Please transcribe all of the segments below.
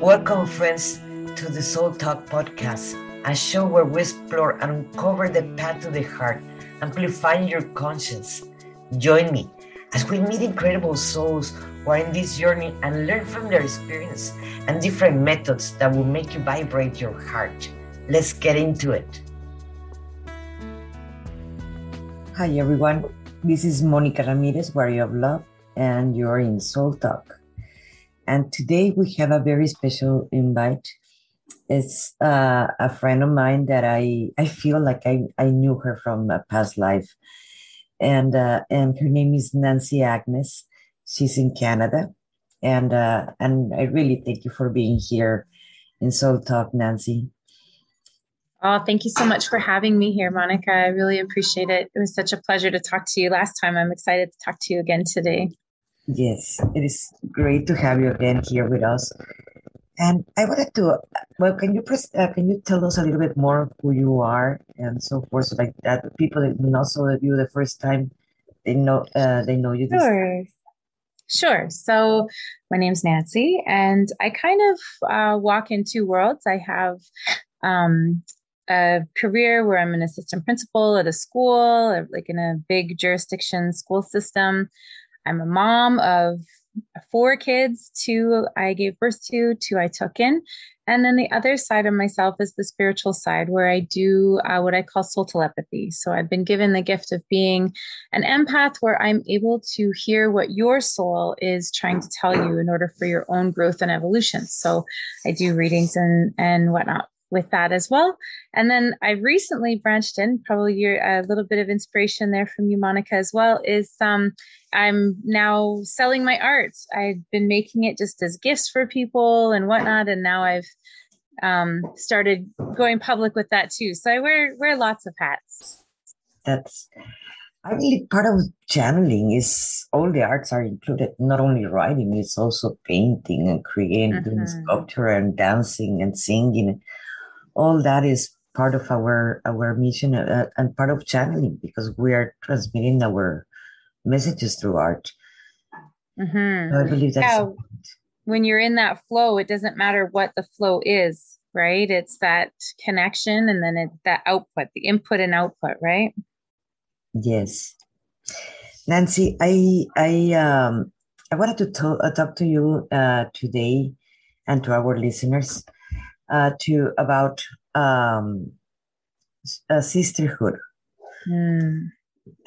Welcome, friends, to the Soul Talk podcast, a show where we explore and uncover the path to the heart, amplifying your conscience. Join me as we meet incredible souls who are in this journey and learn from their experience and different methods that will make you vibrate your heart. Let's get into it. Hi, everyone. This is Monica Ramirez, Warrior of Love, and you're in Soul Talk. And today we have a very special invite. It's uh, a friend of mine that I, I feel like I, I knew her from a past life. And, uh, and her name is Nancy Agnes. She's in Canada. And, uh, and I really thank you for being here in Soul Talk, Nancy. Oh, thank you so much for having me here, Monica. I really appreciate it. It was such a pleasure to talk to you last time. I'm excited to talk to you again today. Yes, it is great to have you again here with us. And I wanted to, well, can you press, uh, can you tell us a little bit more who you are and so forth, so like that people that not saw you the first time, they know, uh, they know you. Sure. Time. Sure. So my name's Nancy, and I kind of uh, walk in two worlds. I have um, a career where I'm an assistant principal at a school, like in a big jurisdiction school system. I'm a mom of four kids two I gave birth to, two I took in. And then the other side of myself is the spiritual side, where I do uh, what I call soul telepathy. So I've been given the gift of being an empath, where I'm able to hear what your soul is trying to tell you in order for your own growth and evolution. So I do readings and and whatnot with that as well. And then I recently branched in, probably your a little bit of inspiration there from you, Monica, as well. Is um, I'm now selling my art. I've been making it just as gifts for people and whatnot, and now I've um, started going public with that too. So I wear wear lots of hats. That's I believe part of channeling is all the arts are included, not only writing, it's also painting and creating mm-hmm. sculpture and dancing and singing all that is part of our our mission uh, and part of channeling because we are transmitting our messages through art. Mm-hmm. So I believe that's yeah. when you're in that flow, it doesn't matter what the flow is, right? It's that connection and then it, that output, the input and output, right? Yes, Nancy, I I um I wanted to talk, uh, talk to you uh, today and to our listeners uh, to about um, sisterhood. Mm.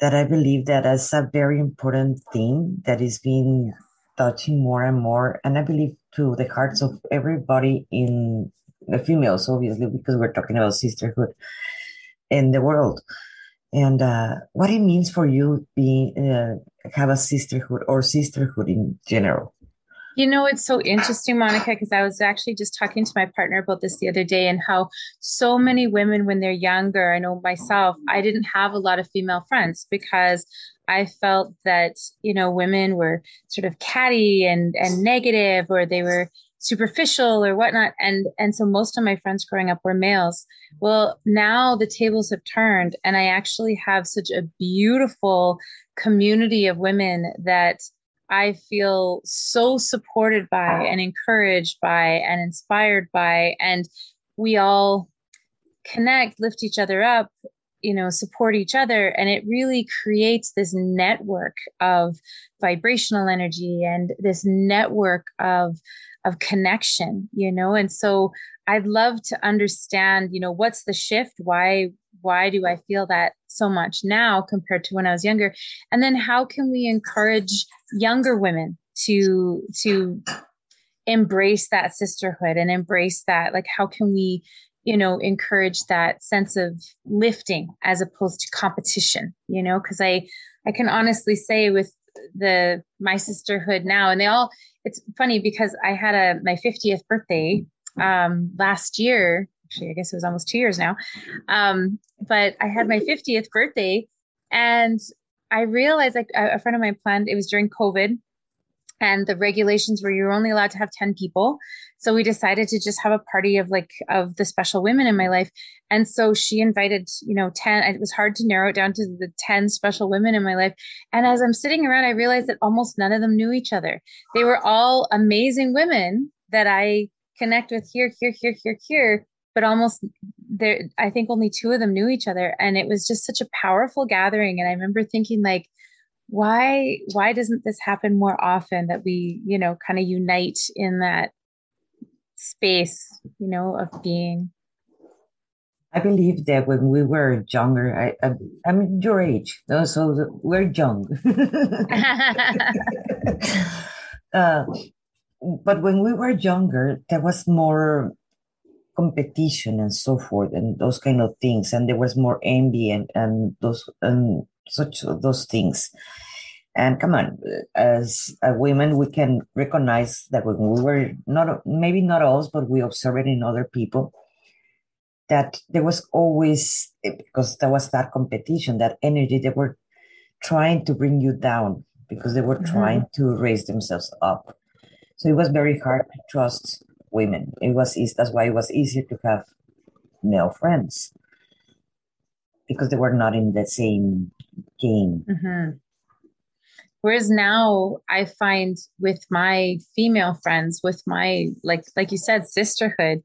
That I believe that is a very important thing that is being touching more and more, and I believe to the hearts of everybody in the females, obviously, because we're talking about sisterhood in the world, and uh, what it means for you being uh, have a sisterhood or sisterhood in general. You know, it's so interesting, Monica, because I was actually just talking to my partner about this the other day and how so many women, when they're younger, I know myself, I didn't have a lot of female friends because I felt that, you know, women were sort of catty and, and negative or they were superficial or whatnot. And, and so most of my friends growing up were males. Well, now the tables have turned and I actually have such a beautiful community of women that I feel so supported by and encouraged by and inspired by. And we all connect, lift each other up, you know, support each other. And it really creates this network of vibrational energy and this network of of connection, you know. And so I'd love to understand, you know, what's the shift? Why why do I feel that so much now compared to when I was younger? And then how can we encourage younger women to to embrace that sisterhood and embrace that like how can we you know encourage that sense of lifting as opposed to competition you know because i i can honestly say with the my sisterhood now and they all it's funny because i had a my 50th birthday um last year actually, I guess it was almost two years now. Um, but I had my 50th birthday and I realized like a, a friend of mine planned, it was during COVID and the regulations were you were only allowed to have 10 people. So we decided to just have a party of like, of the special women in my life. And so she invited, you know, 10, it was hard to narrow it down to the 10 special women in my life. And as I'm sitting around, I realized that almost none of them knew each other. They were all amazing women that I connect with here, here, here, here, here, but almost there I think only two of them knew each other and it was just such a powerful gathering and I remember thinking like why why doesn't this happen more often that we, you know, kind of unite in that space, you know, of being I believe that when we were younger, I, I am your age, so we're young. uh, but when we were younger, there was more competition and so forth, and those kind of things, and there was more envy and and those and such those things. And come on, as a women, we can recognize that when we were not maybe not us, but we observe it in other people that there was always because there was that competition, that energy. They were trying to bring you down because they were mm-hmm. trying to raise themselves up. So it was very hard to trust women. It was easy, that's why it was easier to have male friends because they were not in the same game. Mm-hmm. Whereas now I find with my female friends, with my like like you said, sisterhood,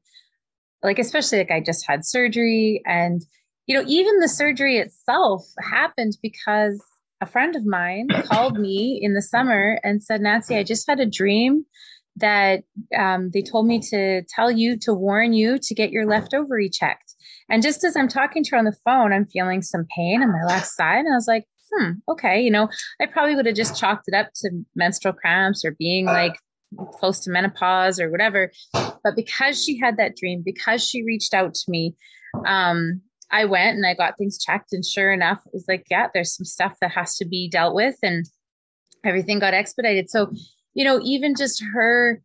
like especially like I just had surgery and you know, even the surgery itself happened because a friend of mine called me in the summer and said, Nancy, I just had a dream that um, they told me to tell you to warn you to get your left ovary checked. And just as I'm talking to her on the phone, I'm feeling some pain on my left side. And I was like, hmm, okay. You know, I probably would have just chalked it up to menstrual cramps or being like close to menopause or whatever. But because she had that dream, because she reached out to me, um, I went and I got things checked. And sure enough, it was like, yeah, there's some stuff that has to be dealt with. And everything got expedited. So, you know, even just her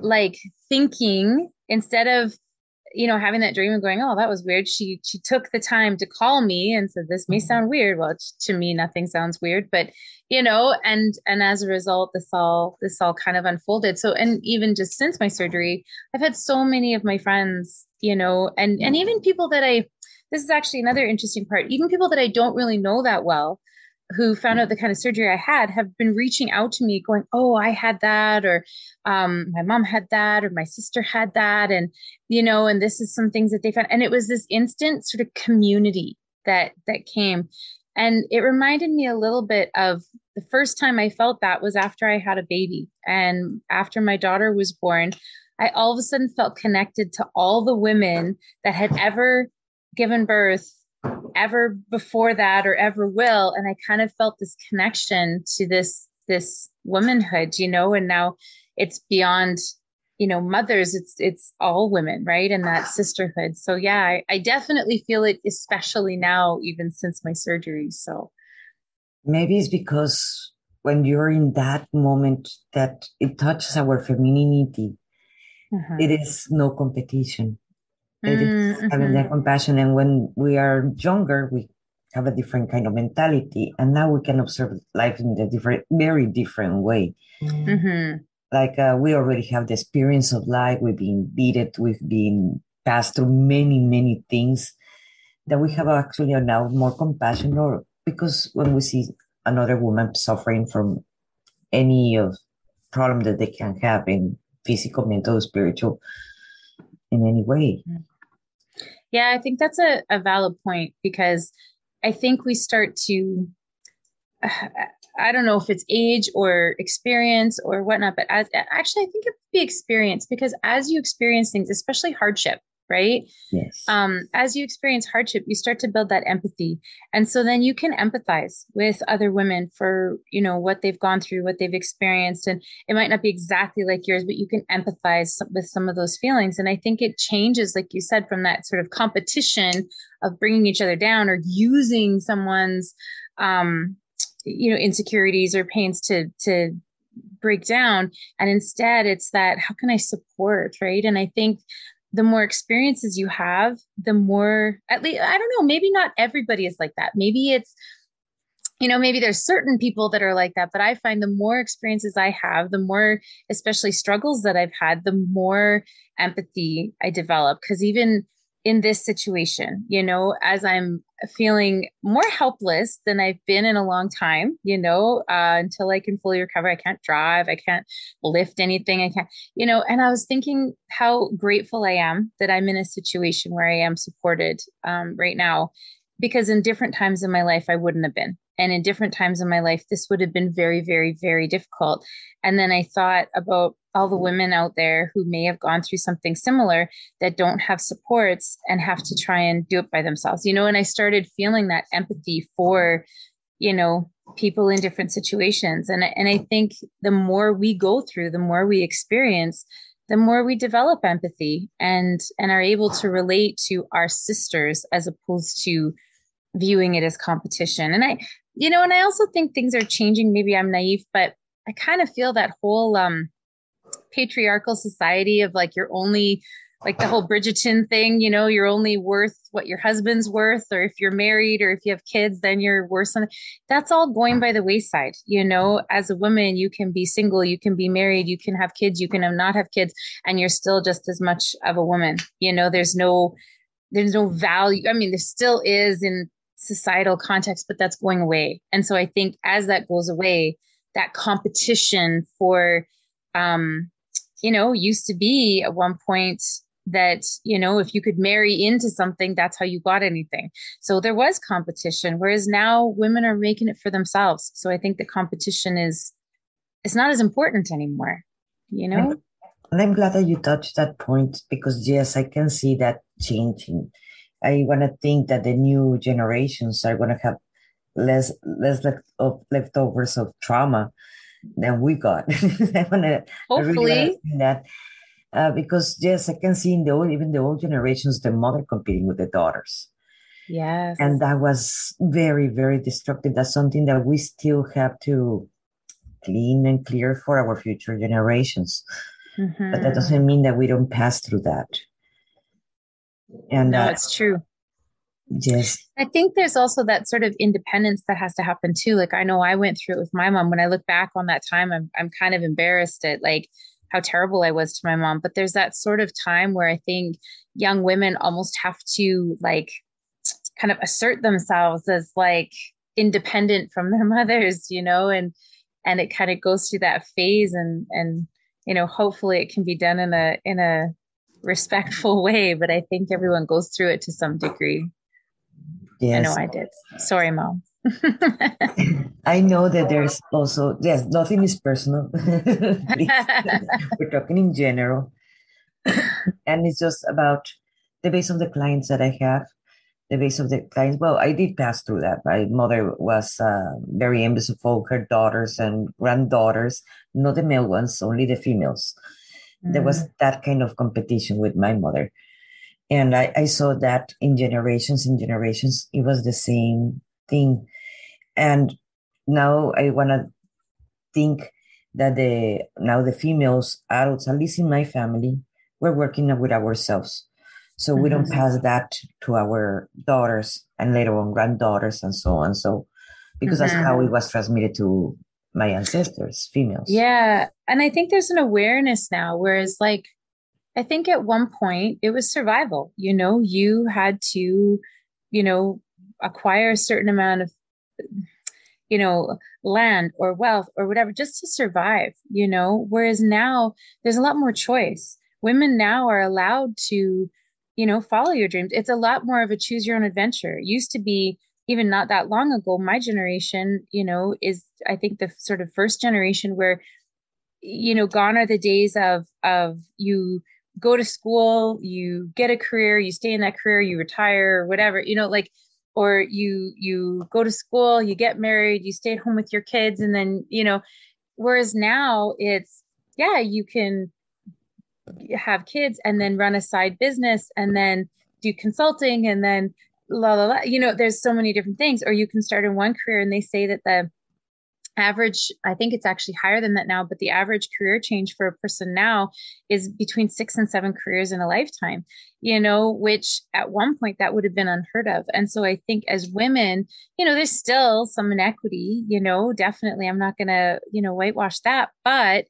like thinking instead of you know having that dream and going oh that was weird. She she took the time to call me and said this may mm-hmm. sound weird. Well to me nothing sounds weird but you know and and as a result this all this all kind of unfolded. So and even just since my surgery i've had so many of my friends you know and and even people that i this is actually another interesting part. Even people that i don't really know that well who found out the kind of surgery I had have been reaching out to me going, Oh, I had that, or um, my mom had that, or my sister had that. And, you know, and this is some things that they found. And it was this instant sort of community that, that came. And it reminded me a little bit of the first time I felt that was after I had a baby. And after my daughter was born, I all of a sudden felt connected to all the women that had ever given birth ever before that or ever will. And i kind of felt this connection to this this womanhood you know and now it's beyond you know mothers. It's it's all women right? And that sisterhood. So yeah I, I definitely feel it especially now even since my surgery. So maybe it's because when you're in that moment that it touches our femininity uh-huh. it is no competition mm-hmm. having that compassion. And when we are younger, we have a different kind of mentality, and now we can observe life in a different, very different way. Mm-hmm. Like uh, we already have the experience of life. We've been beaten. We've been passed through many, many things that we have actually now more compassion, or because when we see another woman suffering from any of problem that they can have in physical, mental, spiritual, in any way. Mm. Yeah, I think that's a, a valid point because I think we start to, uh, I don't know if it's age or experience or whatnot, but as, actually, I think it would be experience because as you experience things, especially hardship, right? Yes. Um, as you experience hardship, you start to build that empathy. And so then you can empathize with other women for, you know, what they've gone through, what they've experienced. And it might not be exactly like yours, but you can empathize with some of those feelings. And I think it changes, like you said, from that sort of competition of bringing each other down or using someone's, um, you know, insecurities or pains to, to, break down and instead it's that how can i support right and i think the more experiences you have, the more, at least, I don't know, maybe not everybody is like that. Maybe it's, you know, maybe there's certain people that are like that, but I find the more experiences I have, the more, especially struggles that I've had, the more empathy I develop. Cause even, in this situation, you know, as I'm feeling more helpless than I've been in a long time, you know, uh, until I can fully recover. I can't drive, I can't lift anything, I can't, you know, and I was thinking how grateful I am that I'm in a situation where I am supported um, right now, because in different times in my life, I wouldn't have been. And in different times in my life, this would have been very, very, very difficult. And then I thought about all the women out there who may have gone through something similar that don't have supports and have to try and do it by themselves you know? And i started feeling that empathy for you know people in different situations. And and i think the more we go through the more we experience the more we develop empathy and and are able to relate to our sisters as opposed to viewing it as competition. And i you know and i also think things are changing. Maybe i'm naive but i kind of feel that whole um patriarchal society of like you're only like the whole Bridgerton thing, you know, you're only worth what your husband's worth, or if you're married or if you have kids, then you're worth something. That's all going by the wayside. You know, as a woman, you can be single, you can be married, you can have kids, you can not have kids, and you're still just as much of a woman. You know, there's no there's no value. I mean, there still is in societal context, but that's going away. And so I think as that goes away, that competition for um, you know, used to be at one point that, you know, if you could marry into something, that's how you got anything. So there was competition, whereas now women are making it for themselves. So I think the competition is it's not as important anymore, you know? And I'm glad that you touched that point because yes, I can see that changing. I want to think that the new generations are going to have less less left of leftovers of trauma than we got. I wanna hopefully really that uh, because yes, I can see in the old even the old generations the mother competing with the daughters. Yes, and that was very very destructive. That's something that we still have to clean and clear for our future generations. Mm-hmm. But that doesn't mean that we don't pass through that. And no, uh, it's true. Yes. I think there's also that sort of independence that has to happen too. Like I know I went through it with my mom. When I look back on that time, I'm I'm kind of embarrassed at like how terrible I was to my mom. But there's that sort of time where I think young women almost have to like kind of assert themselves as like independent from their mothers, you know, and and it kind of goes through that phase and and you know, hopefully it can be done in a in a respectful way, but I think everyone goes through it to some degree. Yes. I know I did. Sorry, mom. I know that there's also yes, nothing is personal. We're talking in general. and it's just about the base of the clients that I have, the base of the clients. Well, I did pass through that. My mother was uh, very envious of all her daughters and granddaughters, not the male ones, only the females. Mm. There was mm. that kind of competition with my mother and I, I saw that in generations and generations it was the same thing and now i want to think that the now the females adults at least in my family we're working with ourselves so mm-hmm. we don't mm-hmm. pass that to our daughters and later on granddaughters and so on so because mm-hmm. that's how it was transmitted to my ancestors females yeah and i think there's an awareness now whereas like I think at one point it was survival. You know, you had to, you know, acquire a certain amount of, you know, land or wealth or whatever just to survive, you know. Whereas now there's a lot more choice. Women now are allowed to, you know, follow your dreams. It's a lot more of a choose your own adventure. It used to be even not that long ago, my generation, you know, is I think the sort of first generation where, you know, gone are the days of of you go to school, you get a career, you stay in that career, you retire, whatever, you know, like, or you you go to school, you get married, you stay at home with your kids, and then you know, whereas now it's yeah, you can have kids and then run a side business and then do consulting and then la la la. You know, there's so many different things. Or you can start in one career and they say that the average i think it's actually higher than that now but the average career change for a person now is between six and seven careers in a lifetime you know which at one point that would have been unheard of. And so i think as women you know there's still some inequity you know definitely i'm not to you know whitewash that but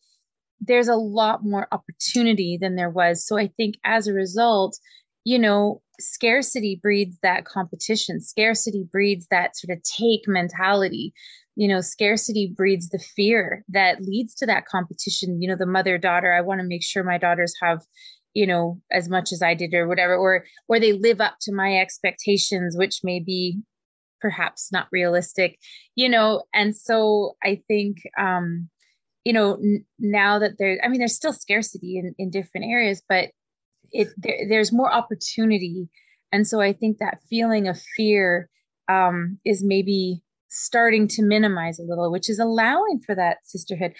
there's a lot more opportunity than there was. So i think as a result you know scarcity breeds that competition. Scarcity breeds that sort of take mentality you know scarcity breeds the fear that leads to that competition. You know the mother daughter i want to make sure my daughters have you know as much as i did or whatever or or they live up to my expectations which may be perhaps not realistic you know? And so i think um you know n- now that there i mean there's still scarcity in in different areas but it there, there's more opportunity. And so i think that feeling of fear um is maybe starting to minimize a little which is allowing for that sisterhood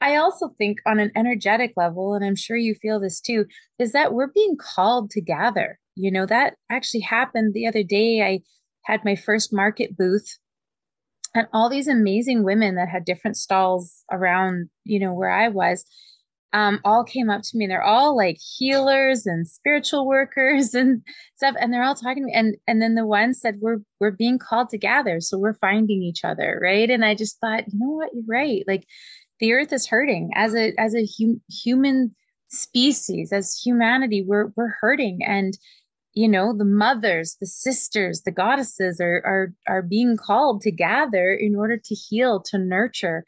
I also think on an energetic level, and I'm sure you feel this too, is that we're being called to gather. You know, that actually happened the other day. I had my first market booth and all these amazing women that had different stalls around, you know, where I was, um, all came up to me. They're all like healers and spiritual workers and stuff. And they're all talking to me. And and then the one said, We're we're being called to gather. So we're finding each other. Right. And I just thought, you know what, you're right. Like the earth is hurting as a as a hum, human species as humanity we're we're hurting and you know the mothers the sisters the goddesses are are are being called to gather in order to heal to nurture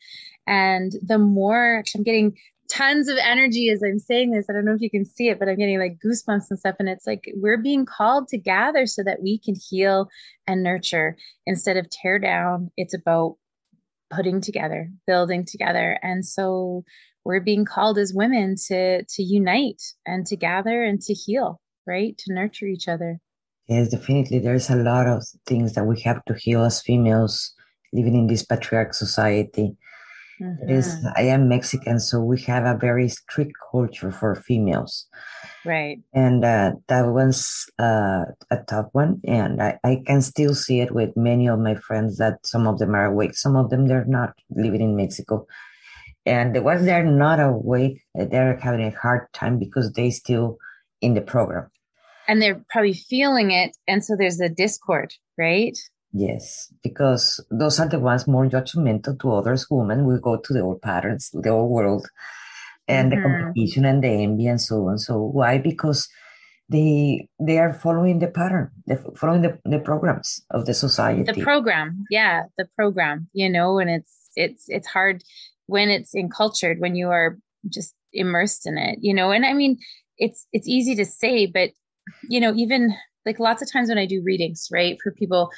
and the more i'm getting tons of energy as i'm saying this i don't know if you can see it but i'm getting like goosebumps and stuff and it's like we're being called to gather so that we can heal and nurture instead of tear down it's about putting together, building together. And so we're being called as women to to unite and to gather and to heal, right? To nurture each other. Yes, definitely. There's a lot of things that we have to heal as females living in this patriarch society. Mm-hmm. Is. I am Mexican, so we have a very strict culture for females. Right. And uh, that was uh, a tough one. And I, I can still see it with many of my friends that some of them are awake, some of them they're not living in Mexico. And the ones that are not awake, they're having a hard time because they still in the program. And they're probably feeling it. And so there's a discord, right? Yes, because those are the ones more judgmental to others. Women will go to the old patterns, to the old world, and mm-hmm. the competition and the envy and so on. So why? Because they they are following the pattern, they're following the, the programs of the society. The program, yeah, the program. You know, and it's it's it's hard when it's encultured when you are just immersed in it. You know, and I mean, it's it's easy to say, but you know, even like lots of times when I do readings, right, for people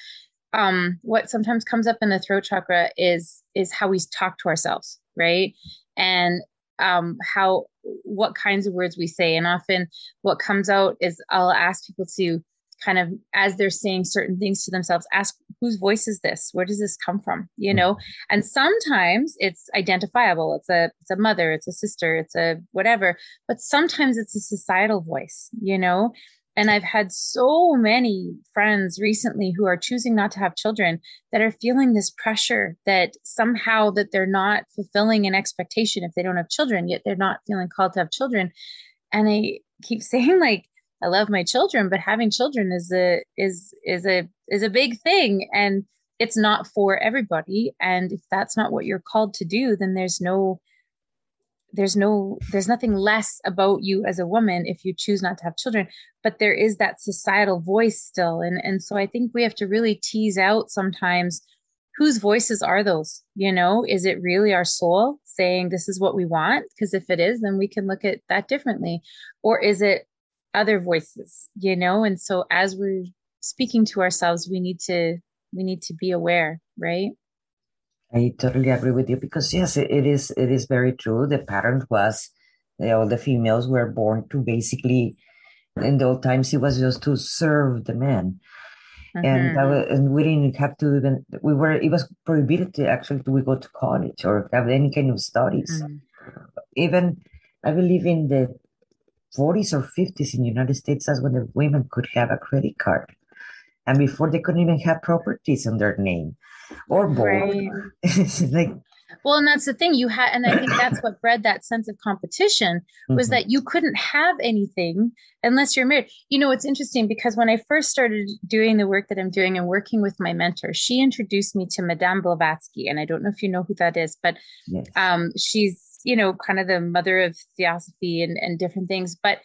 um, what sometimes comes up in the throat chakra is is how we talk to ourselves, right? And um, how what kinds of words we say, and often what comes out is I'll ask people to kind of as they're saying certain things to themselves ask whose voice is this? Where does this come from? You know? And sometimes it's identifiable. It's a it's a mother it's a sister it's a whatever. But sometimes it's a societal voice you know and I've had so many friends recently who are choosing not to have children that are feeling this pressure that somehow that they're not fulfilling an expectation if they don't have children, yet they're not feeling called to have children. And I keep saying like, I love my children, but having children is a is is a is a big thing. And it's not for everybody. And if that's not what you're called to do, then there's no there's no there's nothing less about you as a woman if you choose not to have children but there is that societal voice still. And and so i think we have to really tease out sometimes whose voices are those you know? Is it really our soul saying this is what we want because if it is then we can look at that differently. Or is it other voices you know? And so as we're speaking to ourselves we need to we need to be aware right I totally agree with you because yes, it, is it is very true. The pattern was you know, the females were born to basically in the old times it was just to serve the men. Mm-hmm. And, was, and we didn't have to even we were it was prohibited to actually to we go to college or have any kind of studies. Mm-hmm. Even I believe in the 40s or 50s in the United States, that's when the women could have a credit card. And before they couldn't even have properties in their name or both. Right. like well, and that's the thing you had, and I think that's what bred that sense of competition was mm-hmm. that you couldn't have anything unless you're married. You know, it's interesting because when I first started doing the work that I'm doing and working with my mentor, she introduced me to Madame Blavatsky, and I don't know if you know who that is, but yes. um, she's you know kind of the mother of theosophy and and different things. But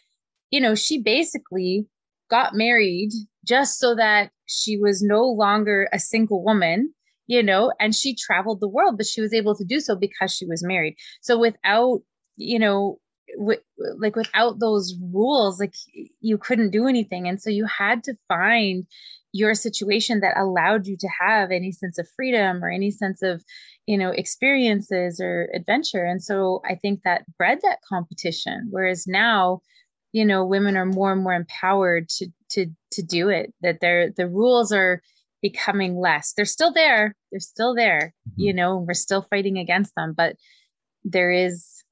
you know, she basically got married just so that she was no longer a single woman you know and she traveled the world but she was able to do so because she was married. So without you know w- like without those rules like you couldn't do anything. And so you had to find your situation that allowed you to have any sense of freedom or any sense of you know experiences or adventure. And so i think that bred that competition whereas now you know women are more and more empowered to to to do it that they're the rules are becoming less they're still there they're still there mm-hmm. you know we're still fighting against them but there is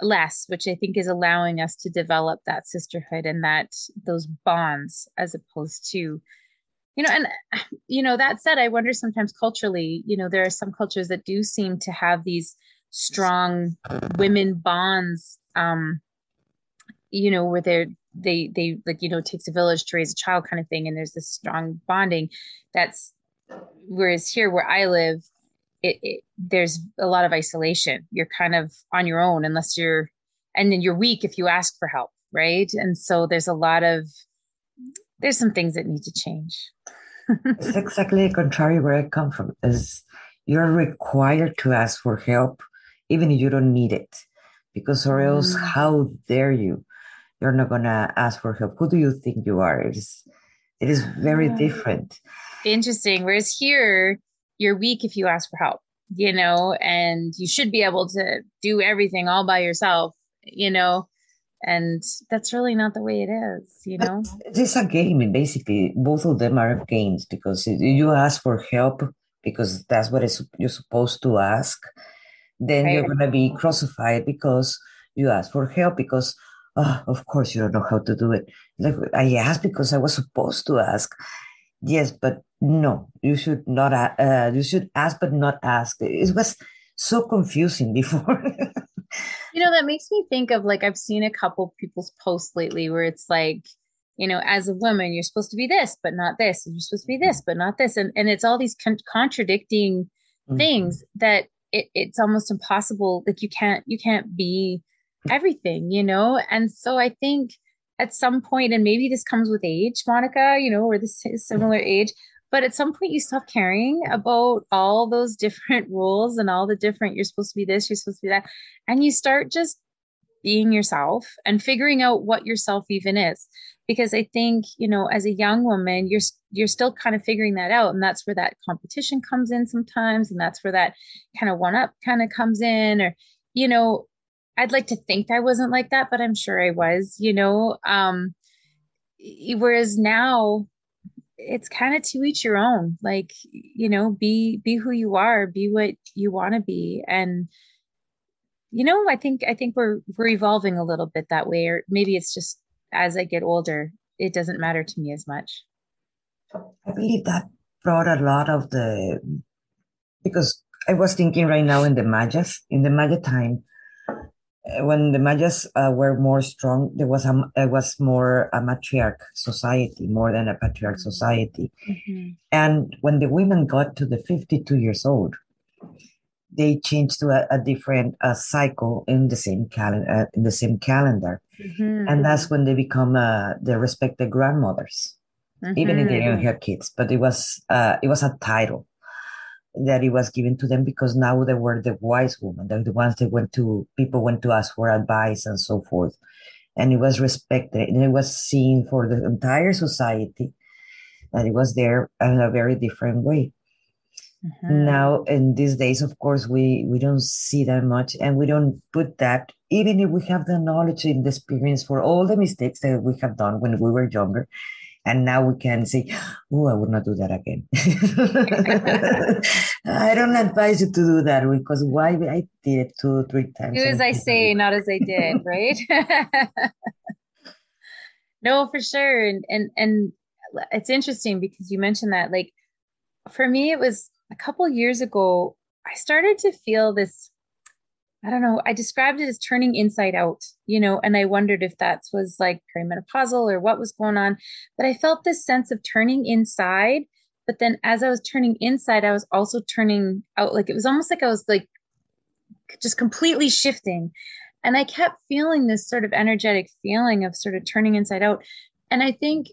less which i think is allowing us to develop that sisterhood and that those bonds as opposed to you know and you know that said i wonder sometimes culturally you know there are some cultures that do seem to have these strong women bonds um you know where they're they they like you know it takes a village to raise a child kind of thing and there's this strong bonding that's whereas here where i live it, it, there's a lot of isolation. You're kind of on your own unless you're and then you're weak if you ask for help right? And so there's a lot of there's some things that need to change. It's exactly the contrary where i come from is you're required to ask for help even if you don't need it because or else mm. how dare you you're not gonna ask for help. Who do you think you are? It is it is very different. Interesting. Whereas here you're weak if you ask for help you know and you should be able to do everything all by yourself you know and that's really not the way it is you know? it's a game basically both of them are games because you ask for help because that's what you're supposed to ask then right. you're going to be crucified because you ask for help because oh, of course you don't know how to do it like i asked because i was supposed to ask yes but no you should not uh, you should ask but not ask it was so confusing before you know, that makes me think of like I've seen a couple people's posts lately where it's like, you know, as a woman, you're supposed to be this, but not this, and you're supposed to be this, but not this, and and it's all these con- contradicting mm-hmm. things that it, it's almost impossible. Like you can't you can't be everything, you know. And so I think at some point, and maybe this comes with age, Monica, you know, or this is similar age, but at some point, you stop caring about all those different rules and all the different, you're supposed to be this, you're supposed to be that. And you start just being yourself and figuring out what yourself even is because i think you know as a young woman you're you're still kind of figuring that out and that's where that competition comes in sometimes and that's where that kind of one up kind of comes in or you know i'd like to think i wasn't like that but i'm sure i was you know um whereas now it's kind of to each your own like you know be be who you are be what you want to be. And you know i think i think we're we're evolving a little bit that way or maybe it's just as i get older it doesn't matter to me as much. I believe that brought a lot of the because i was thinking right now in the mayas in the maya time when the Mayas uh, were more strong, there was a it was more a matriarch society more than a patriarch mm-hmm. society. Mm-hmm. And when the women got to the fifty-two years old, they changed to a, a different uh, cycle in the same calendar uh, in the same calendar, mm-hmm. and that's when they become uh, the respected grandmothers, even if they didn't mm-hmm. have kids. But it was uh, it was a title that it was given to them because now they were the wise women, they're the ones that went to people went to ask for advice and so forth. And it was respected and it was seen for the entire society that it was there in a very different way. Mm-hmm. Now in these days, of course, we we don't see that much and we don't put that even if we have the knowledge and the experience for all the mistakes that we have done when we were younger and now we can say, oh, I would not do that again. I don't advise you to do that because why I did it two, three times. Do as I say, not as I did, right? no, for sure. And, and, and it's interesting because you mentioned that, like, for me, it was a couple years ago, I started to feel this I don't know. I described it as turning inside out, you know, and I wondered if that was like perimenopausal or what was going on. But I felt this sense of turning inside. But then as I was turning inside, I was also turning out. Like it was almost like I was like just completely shifting. And I kept feeling this sort of energetic feeling of sort of turning inside out. And I think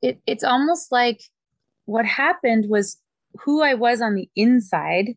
it, it's almost like what happened was who I was on the inside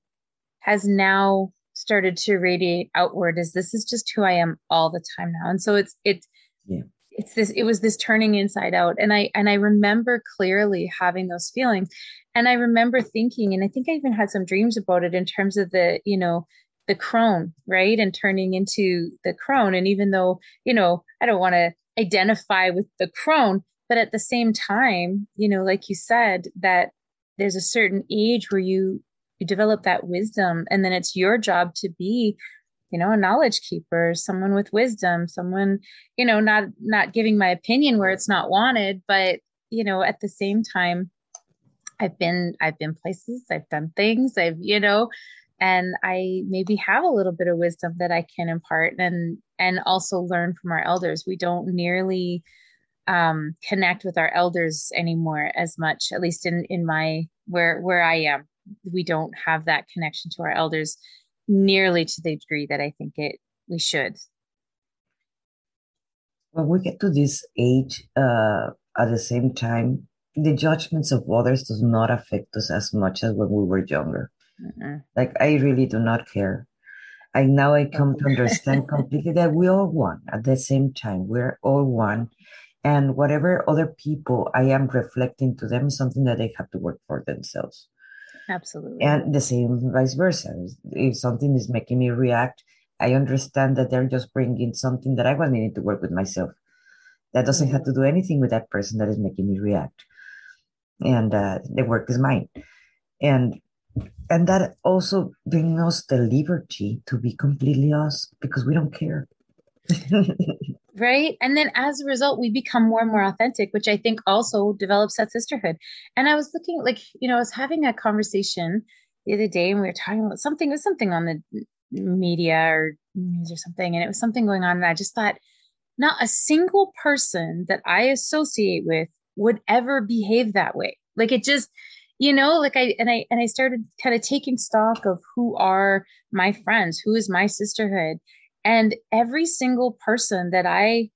has now started to radiate outward is this is just who I am all the time now. And so it's it's yeah. it's this it was this turning inside out. And I and I remember clearly having those feelings. And I remember thinking, and I think I even had some dreams about it in terms of the, you know, the crone, right? And turning into the crone. And even though, you know, I don't want to identify with the crone, but at the same time, you know, like you said, that there's a certain age where you you develop that wisdom and then it's your job to be you know a knowledge keeper someone with wisdom someone you know not not giving my opinion where it's not wanted but you know at the same time i've been i've been places i've done things i've you know and i maybe have a little bit of wisdom that i can impart and and also learn from our elders. We don't nearly um connect with our elders anymore as much at least in in my where where i am we don't have that connection to our elders nearly to the degree that I think it we should. When we get to this age, uh, at the same time, the judgments of others does not affect us as much as when we were younger. Mm-mm. Like I really do not care. I now I come to understand completely that we all one at the same time. We're all one. And whatever other people I am reflecting to them is something that they have to work for themselves. Absolutely. And the same vice versa. If something is making me react, I understand that they're just bringing something that I was needing to work with myself. That doesn't have to do anything with that person that is making me react. And uh, the work is mine. And and that also brings us the liberty to be completely us because we don't care. right? And then as a result we become more and more authentic which i think also develops that sisterhood. And i was looking like you know i was having a conversation the other day and we were talking about something it was something on the media or news or something and it was something going on and i just thought not a single person that i associate with would ever behave that way. Like it just you know like i and i and i started kind of taking stock of who are my friends who is my sisterhood and every single person that I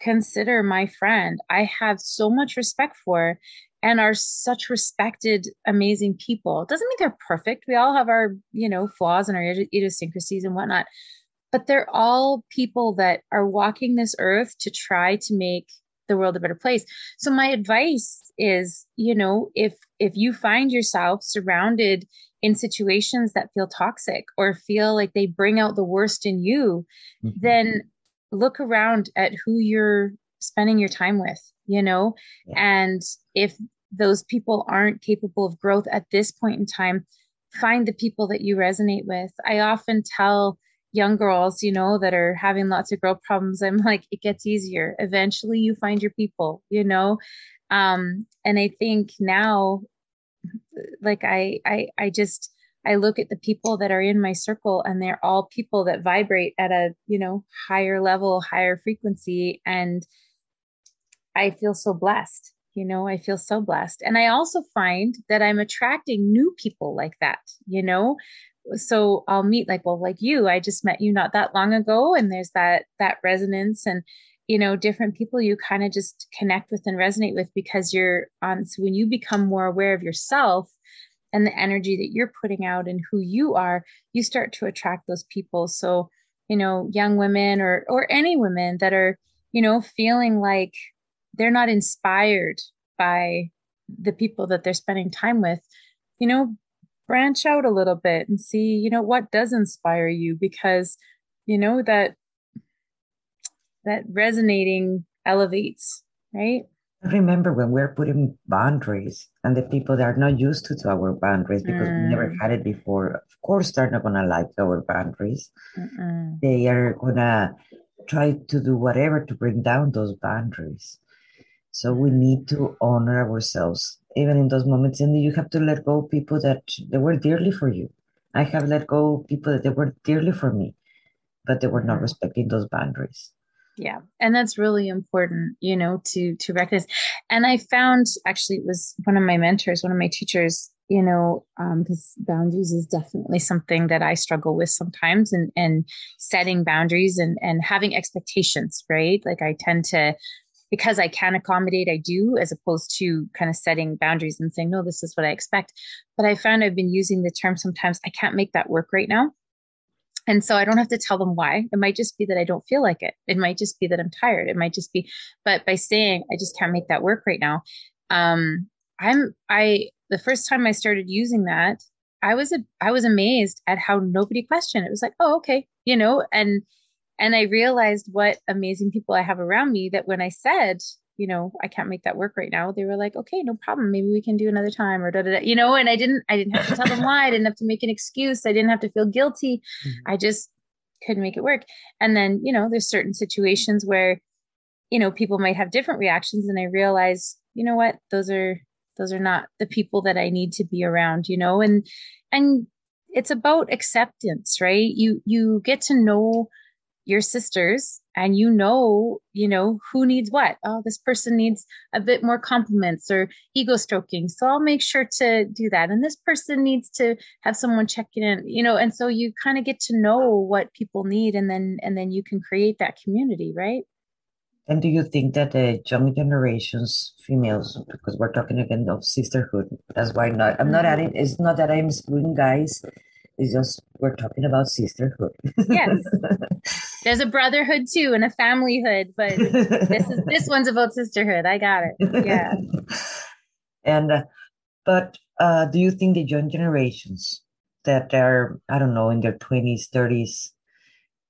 consider my friend, I have so much respect for and are such respected, amazing people. It doesn't mean they're perfect. We all have our, you know, flaws and our idiosyncrasies and whatnot, but they're all people that are walking this earth to try to make the world a better place. So my advice is, you know, if if you find yourself surrounded in situations that feel toxic or feel like they bring out the worst in you, mm-hmm. then look around at who you're spending your time with, you know? Yeah. And if those people aren't capable of growth at this point in time, find the people that you resonate with. I often tell young girls, you know, that are having lots of growth problems, I'm like, it gets easier. Eventually you find your people, you know? Um, and I think now like I I I just I look at the people that are in my circle and they're all people that vibrate at a, you know, higher level, higher frequency and I feel so blessed. You know, I feel so blessed. And I also find that I'm attracting new people like that, you know. So I'll meet like well like you, I just met you not that long ago and there's that that resonance and you know different people you kind of just connect with and resonate with because you're on so when you become more aware of yourself and the energy that you're putting out and who you are you start to attract those people. So you know young women or or any women that are you know feeling like they're not inspired by the people that they're spending time with you know branch out a little bit and see you know what does inspire you because you know that that resonating elevates, right? remember when we're putting boundaries and the people that are not used to, to our boundaries because mm. we never mm. had it before, of course, they're not going to like our boundaries. Mm-mm. They are going to try to do whatever to bring down those boundaries. So we need to honor ourselves, even in those moments. And you have to let go people that they were dearly for you. I have let go people that they were dearly for me, but they were not respecting those boundaries yeah and that's really important you know to to recognize and i found actually it was one of my mentors one of my teachers you know because um, boundaries is definitely something that i struggle with sometimes and and setting boundaries and and having expectations right like i tend to because I can accommodate, I do, as opposed to kind of setting boundaries and saying, no, this is what I expect. But I found I've been using the term sometimes, I can't make that work right now. And so I don't have to tell them why. It might just be that I don't feel like it. It might just be that I'm tired. It might just be, but by saying I just can't make that work right now, um, I'm I the first time I started using that, I was a, I was amazed at how nobody questioned. It was like, oh, okay, you know, and and I realized what amazing people I have around me that when I said, you know, I can't make that work right now, they were like, okay, no problem. Maybe we can do another time or da da da. You know, and I didn't I didn't have to tell them why. I didn't have to make an excuse. I didn't have to feel guilty. Mm-hmm. I just couldn't make it work. And then, you know, there's certain situations where, you know, people might have different reactions. And I realize, you know what, those are those are not the people that I need to be around, you know, and and it's about acceptance, right? You you get to know your sisters and you know you know who needs what. Oh this person needs a bit more compliments or ego stroking so i'll make sure to do that. And this person needs to have someone checking in you know and so you kind of get to know what people need and then and then you can create that community right? And do you think that the young generations females because we're talking again of sisterhood that's why not i'm not mm-hmm. adding it's not that i'm excluding guys it's just we're talking about sisterhood. yes. There's a brotherhood too and a familyhood, but this is this one's about sisterhood. I got it. Yeah. and uh, but uh, do you think the young generations that are I don't know in their 20s, 30s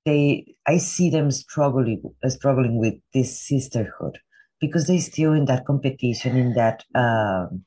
they I see them struggling struggling with this sisterhood because they still in that competition in that um,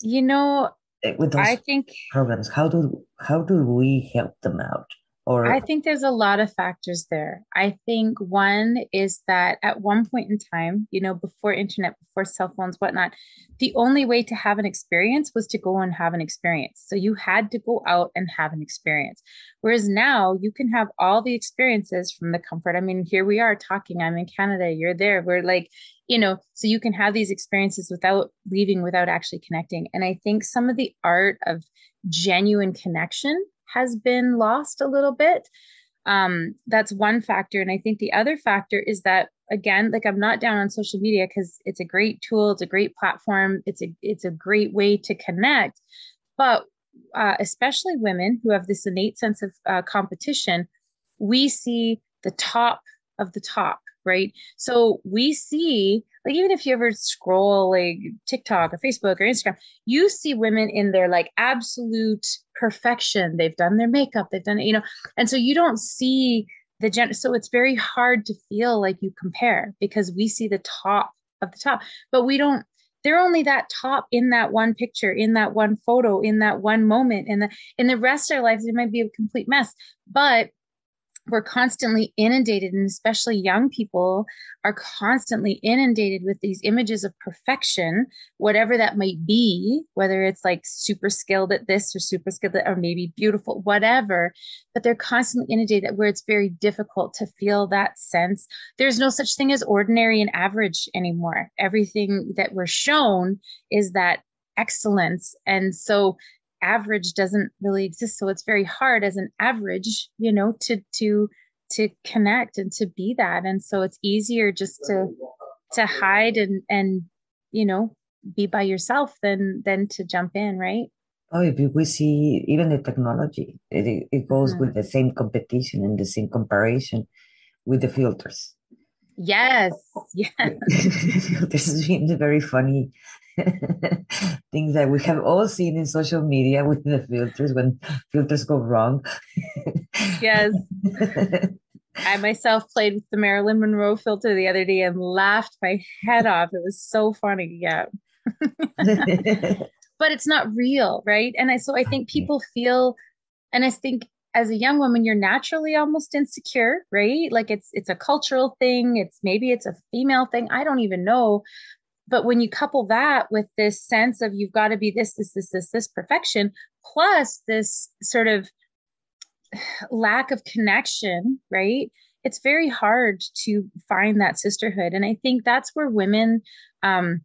you know with those I think programs how do how do we help them out or I think there's a lot of factors there. I think one is that at one point in time, you know, before internet, before cell phones, whatnot, the only way to have an experience was to go and have an experience. So you had to go out and have an experience. Whereas now you can have all the experiences from the comfort. I mean, here we are talking. I'm in Canada, you're there. We're like, you know, so you can have these experiences without leaving, without actually connecting. And I think some of the art of genuine connection has been lost a little bit. Um, that's one factor. And I think the other factor is that again, like I'm not down on social media because it's a great tool, it's a great platform, it's a it's a great way to connect. But uh, especially women who have this innate sense of uh, competition, we see the top of the top right? So we see, like, even if you ever scroll like TikTok or Facebook or Instagram, you see women in their like absolute perfection. They've done their makeup, they've done it, you know, and so you don't see the gen. So it's very hard to feel like you compare because we see the top of the top, but we don't they're only that top in that one picture in that one photo in that one moment and the in the rest of their lives it might be a complete mess but we're constantly inundated and especially young people are constantly inundated with these images of perfection whatever that might be whether it's like super skilled at this or super skilled at or maybe beautiful whatever. But they're constantly inundated where it's very difficult to feel that sense. There's no such thing as ordinary and average anymore. Everything that we're shown is that excellence. And so average doesn't really exist. So it's very hard as an average you know to to to connect and to be that. And so it's easier just to to hide and and you know be by yourself than than to jump in right? Oh we see even the technology it, it goes mm-hmm. with the same competition and the same comparison with the filters. Yes yes. this has been very funny things that we have all seen in social media with the filters when filters go wrong. yes. I myself played with the Marilyn Monroe filter the other day and laughed my head off. It was so funny. Yeah. but it's not real, right? And I so I think people feel and I think as a young woman you're naturally almost insecure, right? Like it's it's a cultural thing, it's maybe it's a female thing, I don't even know, but when you couple that with this sense of you've got to be this, this, this, this, this perfection, plus this sort of lack of connection, right? It's very hard to find that sisterhood. And I think that's where women, um,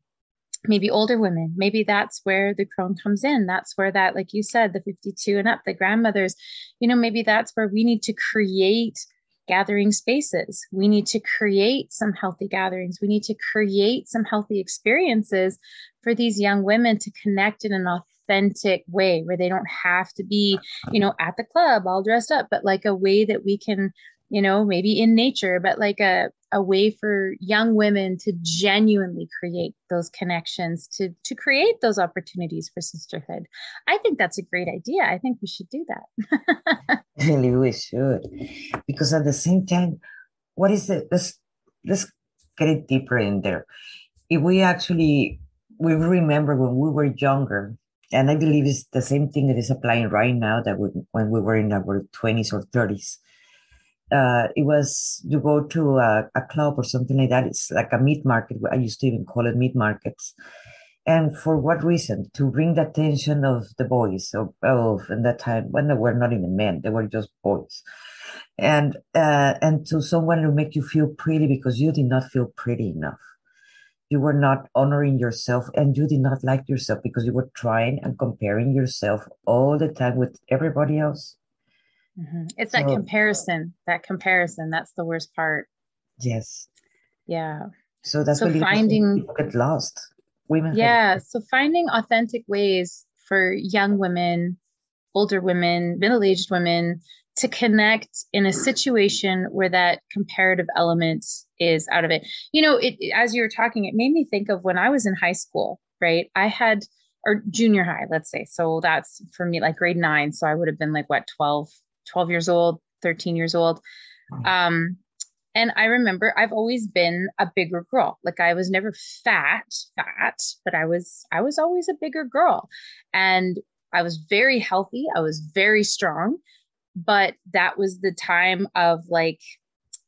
maybe older women, maybe that's where the crone comes in. That's where that, like you said, the 52 and up, the grandmothers, you know, maybe that's where we need to create gathering spaces. We need to create some healthy gatherings. We need to create some healthy experiences for these young women to connect in an authentic way where they don't have to be, you know, at the club all dressed up, but like a way that we can you know, maybe in nature, but like a, a way for young women to genuinely create those connections, to to create those opportunities for sisterhood. I think that's a great idea. I think we should do that. really, we should. Because at the same time, what is it? Let's let's get it deeper in there. If we actually we remember when we were younger, and I believe it's the same thing that is applying right now that we, when we were in our 20s or 30s uh, it was you go to a, a, club or something like that. It's like a meat market. I used to even call it meat markets. And for what reason? To bring the attention of the boys of, of in that time when they were not even men, they were just boys. And uh, and to someone to make you feel pretty because you did not feel pretty enough. You were not honoring yourself and you did not like yourself because you were trying and comparing yourself all the time with everybody else Mm-hmm. It's so, that comparison, that comparison. That's the worst part. Yes. Yeah. So that's so finding people get lost. Women. Yeah. So finding authentic ways for young women, older women, middle-aged women to connect in a situation where that comparative element is out of it. You know, it as you were talking, it made me think of when I was in high school, right? I had or junior high, let's say. So that's for me like grade 9, so I would have been like what 12 12 years old, 13 years old. Um, and I remember I've always been a bigger girl. Like I was never fat, fat, but I was I was always a bigger girl. And I was very healthy. I was very strong. But that was the time of like,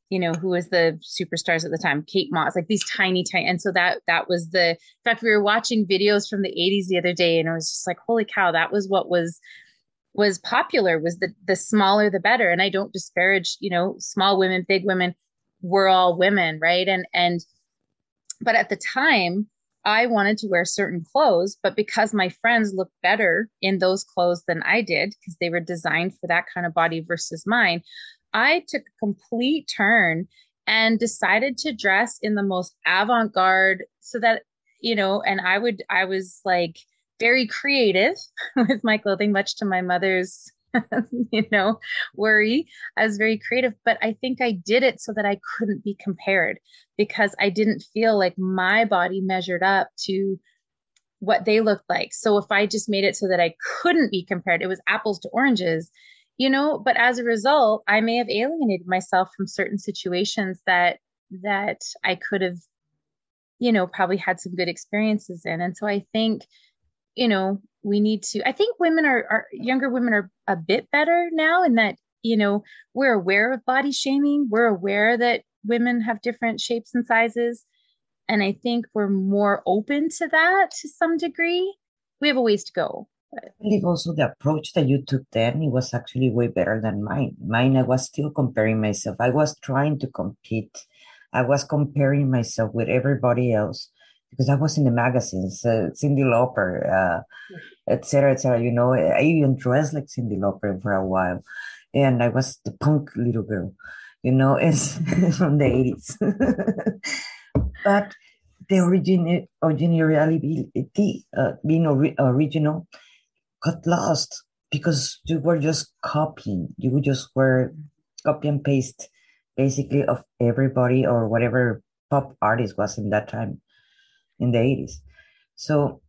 you know, who was the superstars at the time? Kate Moss, like these tiny, tiny. And so that that was the in fact, we were watching videos from the 80s the other day, and I was just like, holy cow, that was what was was popular was the the smaller the better. And i don't disparage you know small women big women we're all women right? And and but at the time i wanted to wear certain clothes but because my friends looked better in those clothes than i did because they were designed for that kind of body versus mine i took a complete turn and decided to dress in the most avant-garde so that you know and i would i was like very creative with my clothing, much to my mother's, you know, worry. I was very creative, but I think I did it so that I couldn't be compared because I didn't feel like my body measured up to what they looked like. So if I just made it so that I couldn't be compared, it was apples to oranges, you know, but as a result, I may have alienated myself from certain situations that that I could have you know probably had some good experiences in. And so I think you know we need to i think women are, are younger women are a bit better now in that you know we're aware of body shaming we're aware that women have different shapes and sizes and i think we're more open to that to some degree we have a ways to go I believe also the approach that you took then it was actually way better than mine. Mine, I was still comparing myself. I was trying to compete. I was comparing myself with everybody else because I was in the magazines, uh, Cyndi Lauper, uh, etc., etc. You know, I even dressed like Cyndi Lauper for a while, and I was the punk little girl. You know, it's from the eighties. but the origin originality, uh, being ori- original, got lost because you were just copying. You just were copy and paste, basically, of everybody or whatever pop artist was in that time in the 80s. So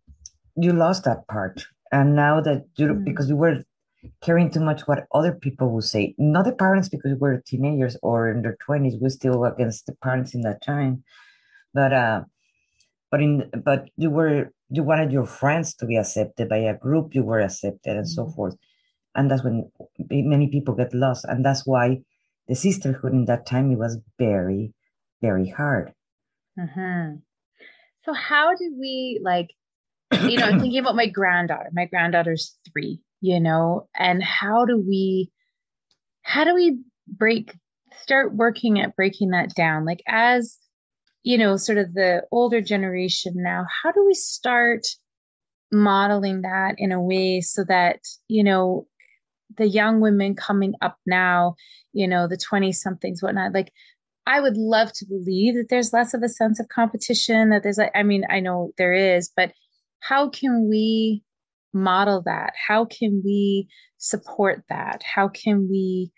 you lost that part. And now that you, mm. because you were caring too much what other people will say, not the parents because we were teenagers or in their 20s, we're still against the parents in that time. But, uh, but in, but you were, you wanted your friends to be accepted by a group, you were accepted and mm. so forth. And that's when many people get lost. And that's why the sisterhood in that time, it was very, very hard. Mm-hmm. So how do we like, you know, I'm thinking about my granddaughter. My granddaughter's three, you know, and how do we, how do we break, start working at breaking that down? Like as, you know, sort of the older generation now, how do we start modeling that in a way so that, you know, the young women coming up now, you know, the 20 somethings, whatnot, like I would love to believe that there's less of a sense of competition, that there's like, I mean, I know there is, but how can we model that? How can we support that? How can we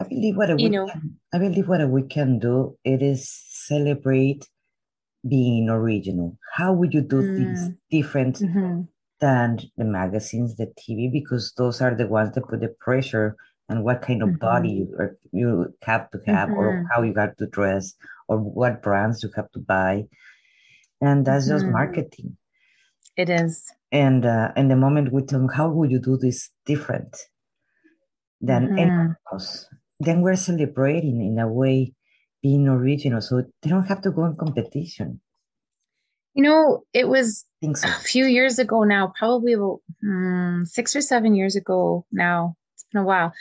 I believe what you we know can, I believe what we can do it is celebrate being original. How would you do things mm, different hmm than the magazines, the TV, because those are the ones that put the pressure on what kind of body hmm you, or you have to have, or hmm how you have to dress, or what brands you have to buy, and that's just hmm marketing. It is. And uh, and the moment we tell them, how would you do this different than anyone hmm else? Then we're celebrating in a way being original, so they don't have to go in competition. You know, it was think a few years ago now, probably about hmm, six or seven years ago now. It's a while.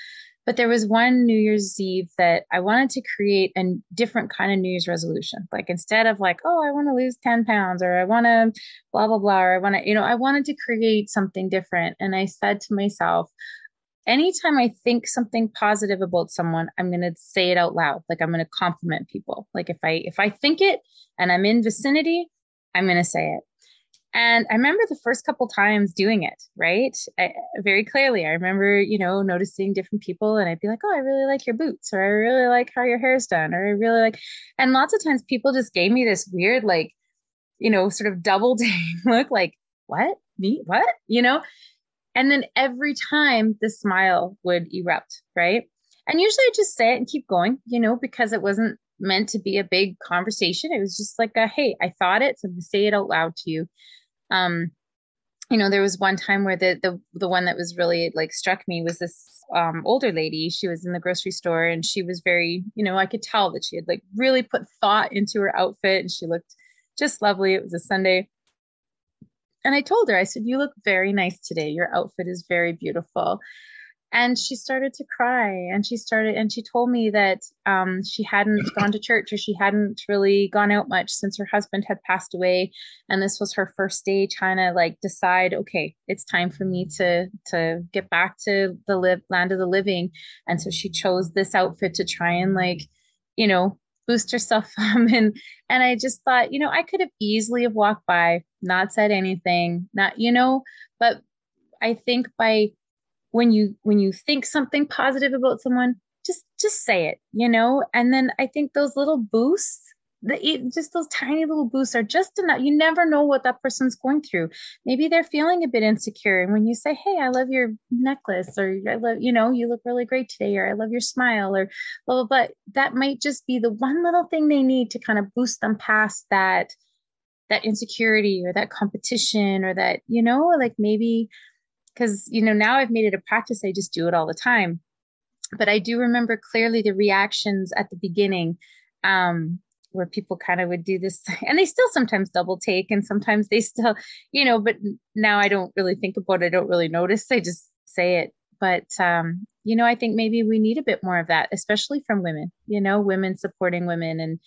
But there was one New Year's Eve that I wanted to create a different kind of New Year's resolution. Like instead of like, oh, I want to lose 10 pounds or I want to blah, blah, blah, or I want to, you know, I wanted to create something different. And I said to myself, anytime I think something positive about someone, I'm going to say it out loud. Like I'm going to compliment people. Like if I if I think it and I'm in vicinity, I'm going to say it. And I remember the first couple times doing it, right? I, very clearly. I remember, you know, noticing different people and I'd be like, "Oh, I really like your boots," or "I really like how your hair's done," or "I really like." And lots of times people just gave me this weird like, you know, sort of double day look like, "What? Me? What?" You know? And then every time the smile would erupt, right? And usually I just say it and keep going, you know, because it wasn't meant to be a big conversation. It was just like a, hey, I thought it, so I'm gonna say it out loud to you. Um, you know, there was one time where the the the one that was really like struck me was this um older lady. She was in the grocery store and she was very, you know, I could tell that she had like really put thought into her outfit and she looked just lovely. It was a Sunday and I told her, I said, You look very nice today. Your outfit is very beautiful. And she started to cry and she started, and she told me that um, she hadn't gone to church or she hadn't really gone out much since her husband had passed away. And this was her first day trying to like decide, okay, it's time for me to, to get back to the live land of the living. And so she chose this outfit to try and like, you know, boost herself up and and I just thought, you know, I could have easily have walked by, not said anything, not, you know, but I think by when you when you think something positive about someone, just just say it, you know? And then I think those little boosts, just those tiny little boosts are just enough. You never know what that person's going through. Maybe they're feeling a bit insecure. And when you say, Hey, I love your necklace, or I love, you know, you look really great today, or I love your smile, or blah, blah, blah, that might just be the one little thing they need to kind of boost them past that that insecurity or that competition or that, you know, like maybe because you know now I've made it a practice. I just do it all the time. But I do remember clearly the reactions at the beginning, um, where people kind of would do this, and they still sometimes double take, and sometimes they still, you know. But now I don't really think about it. I don't really notice. I just say it. But um, you know, I think maybe we need a bit more of that, especially from women. You know, women supporting women and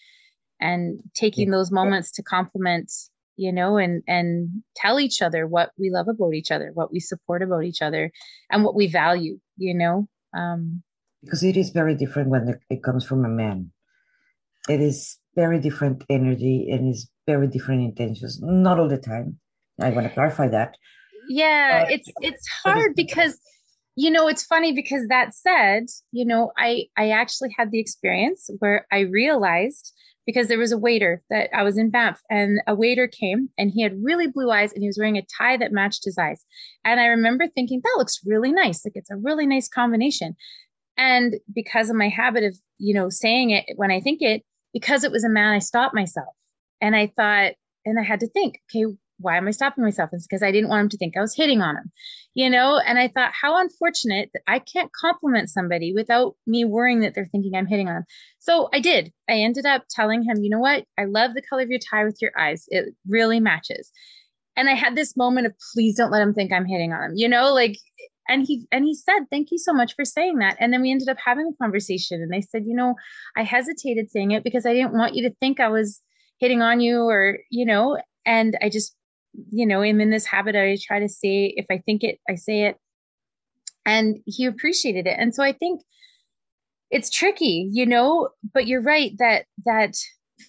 and taking those moments to compliment you know and and tell each other what we love about each other what we support about each other and what we value you know um Because it is very different when it comes from a man. It is very different energy and is very different intentions. Not all the time. I want to clarify that. yeah But it's it's it's hard because you know it's funny because that said you know i i actually had the experience where i realized because there was a waiter that i was in banff and a waiter came and he had really blue eyes and he was wearing a tie that matched his eyes. And i remember thinking that looks really nice. Like it's a really nice combination. And because of my habit of you know saying it when i think it because it was a man i stopped myself. And i thought and i had to think okay why am i stopping myself? It's because i didn't want him to think i was hitting on him you know? And i thought how unfortunate that i can't compliment somebody without me worrying that they're thinking i'm hitting on them. So i did. I ended up telling him you know what? I love the color of your tie with your eyes. It really matches. And i had this moment of please don't let him think i'm hitting on him you know? Like and he and he said thank you so much for saying that. And then we ended up having a conversation and i said you know i hesitated saying it because i didn't want you to think i was hitting on you or you know? And i just you know am in this habit i try to say if i think it i say it and he appreciated it and so i think it's tricky you know but you're right that that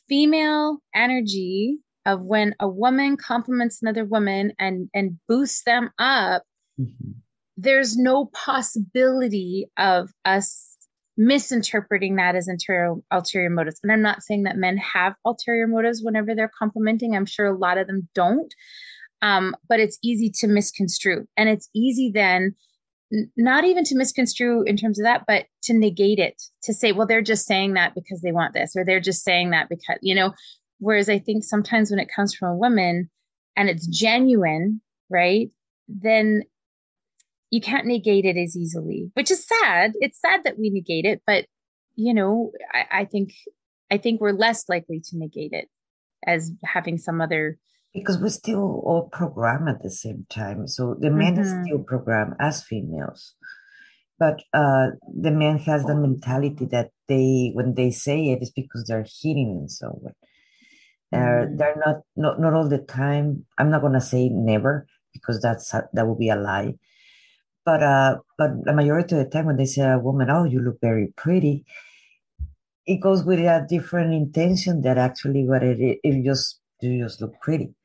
female energy of when a woman compliments another woman and and boosts them up mm-hmm. there's no possibility of us misinterpreting that as interior ulterior motives. And i'm not saying that men have ulterior motives whenever they're complimenting. I'm sure a lot of them don't. Um, but it's easy to misconstrue. And it's easy then not even to misconstrue in terms of that, but to negate it, to say, well, they're just saying that because they want this, or they're just saying that because, you know, whereas I think sometimes when it comes from a woman and it's genuine, right, then you can't negate it as easily, which is sad. It's sad that we negate it, but you know, I, I think I think we're less likely to negate it as having some other because we still all program at the same time. So the men mm-hmm. still program as females, but uh, the man has the mentality that they when they say it is because they're hitting and so on. mm-hmm. they're not, not not all the time. I'm not gonna say never because that's that would be a lie. But uh, but the majority of the time when they say a woman, "Oh, you look very pretty," it goes with a different intention that actually what it is. It just you just look pretty.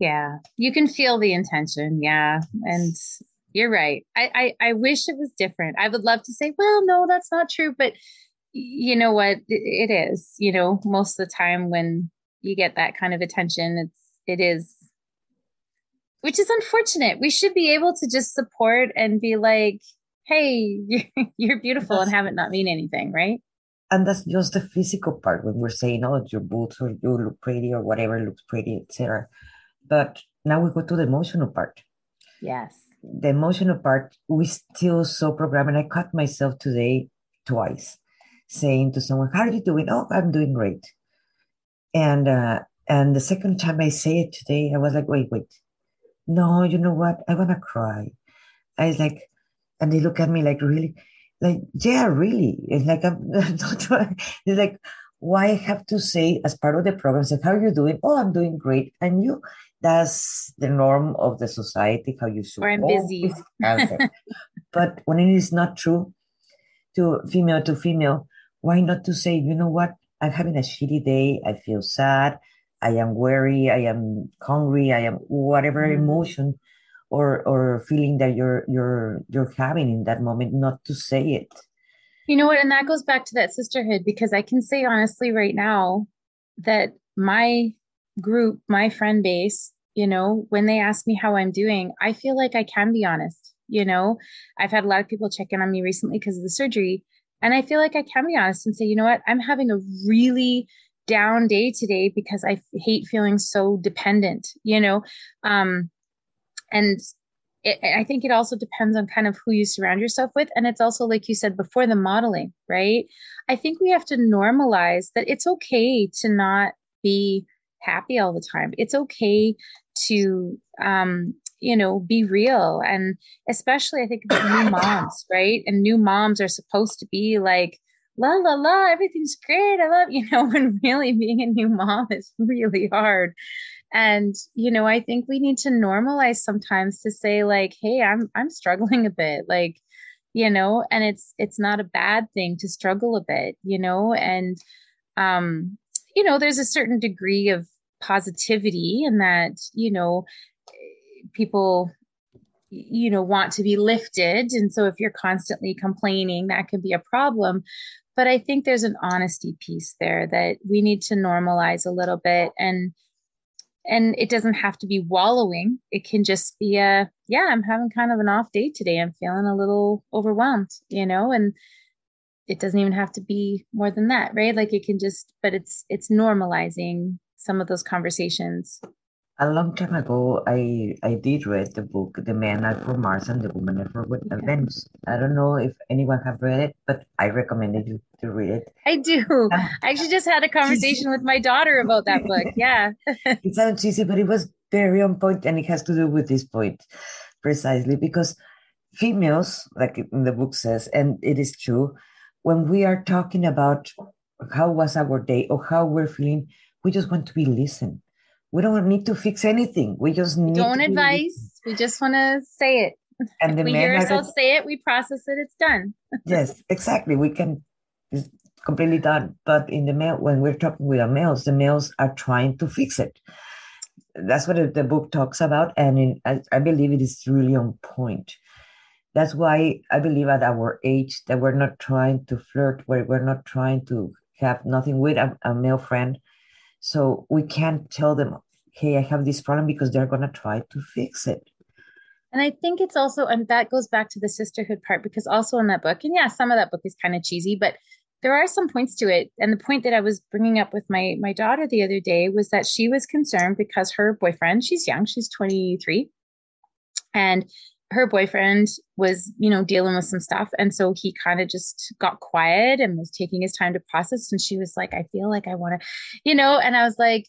Yeah, you can feel the intention. Yeah, and you're right. I, I I wish it was different. I would love to say, well, no, that's not true, but you know what? It, it is. You know, most of the time when you get that kind of attention, it's it is which is unfortunate. We should be able to just support and be like, hey, you're beautiful and have it not mean anything, right? And that's just the physical part when we're saying, oh, your boots or you look pretty or whatever looks pretty, etc. But now we go to the emotional part. Yes. The emotional part, we still so programmed. And I caught myself today twice saying to someone, How are you doing? Oh, I'm doing great. And uh, and the second time I say it today, I was like, wait, wait. No, you know what? I wanna cry. I was like, and they look at me like, really? Like, yeah, really. It's like I'm not, it's like why I have to say as part of the program, say, how are you doing? Oh, I'm doing great. And you that's the norm of the society, how you should. Or I'm busy. but when it is not true, to female to female, why not to say, you know what? I'm having a shitty day. I feel sad. I am weary. I am hungry. I am whatever mm. emotion or or feeling that you're you're you're having in that moment. Not to say it. You know what? And that goes back to that sisterhood because I can say honestly right now that my group, my friend base, you know, when they ask me how I'm doing, I feel like I can be honest. You know, I've had a lot of people check in on me recently because of the surgery. And I feel like I can be honest and say, you know what, I'm having a really down day today because I hate feeling so dependent, you know? Um, and it, I think it also depends on kind of who you surround yourself with. And it's also, like you said before, the modeling, right? I think we have to normalize that it's okay to not be happy all the time. It's okay to um, you know be real and especially i think about new moms right and new moms are supposed to be like la la la everything's great. I love you know when really being a new mom is really hard. And you know i think we need to normalize sometimes to say like hey i'm i'm struggling a bit like you know and it's it's not a bad thing to struggle a bit you know? And um you know there's a certain degree of positivity in that you know people you know want to be lifted. And so if you're constantly complaining that can be a problem. But i think there's an honesty piece there that we need to normalize a little bit. And and it doesn't have to be wallowing. It can just be a yeah i'm having kind of an off day today. I'm feeling a little overwhelmed you know and it doesn't even have to be more than that right? Like it can just but it's it's normalizing some of those conversations? A long time ago, I I did read the book "The Men Are from Mars and the Women Are from Venus." I don't know if anyone have read it, but I recommended you to read it. I do. Uh, I actually just had a conversation with my daughter about that book. Yeah, it sounds cheesy, but it was very on point, and it has to do with this point precisely because females, like the book says, and it is true, when we are talking about how was our day or how we're feeling we just want to be listened. We don't need to fix anything. We just need don't advise. We just want to say it. And the we hear ourselves say it, we process it, it's done. yes, exactly. We can it's completely done. But in the male, when we're talking with our males, the males are trying to fix it. That's what the book talks about, and in, I, I believe it is really on point. That's why I believe at our age that we're not trying to flirt, where we're not trying to have nothing with a, a male friend. So we can't tell them, hey, I have this problem because they're going to try to fix it. And I think it's also, and that goes back to the sisterhood part because also in that book, and yeah, some of that book is kind of cheesy, but there are some points to it. And the point that I was bringing up with my my daughter the other day was that she was concerned because her boyfriend, she's young, she's 23, and her boyfriend was, you know, dealing with some stuff. And so he kind of just got quiet and was taking his time to process. And she was like, I feel like I want to, you know, and I was like,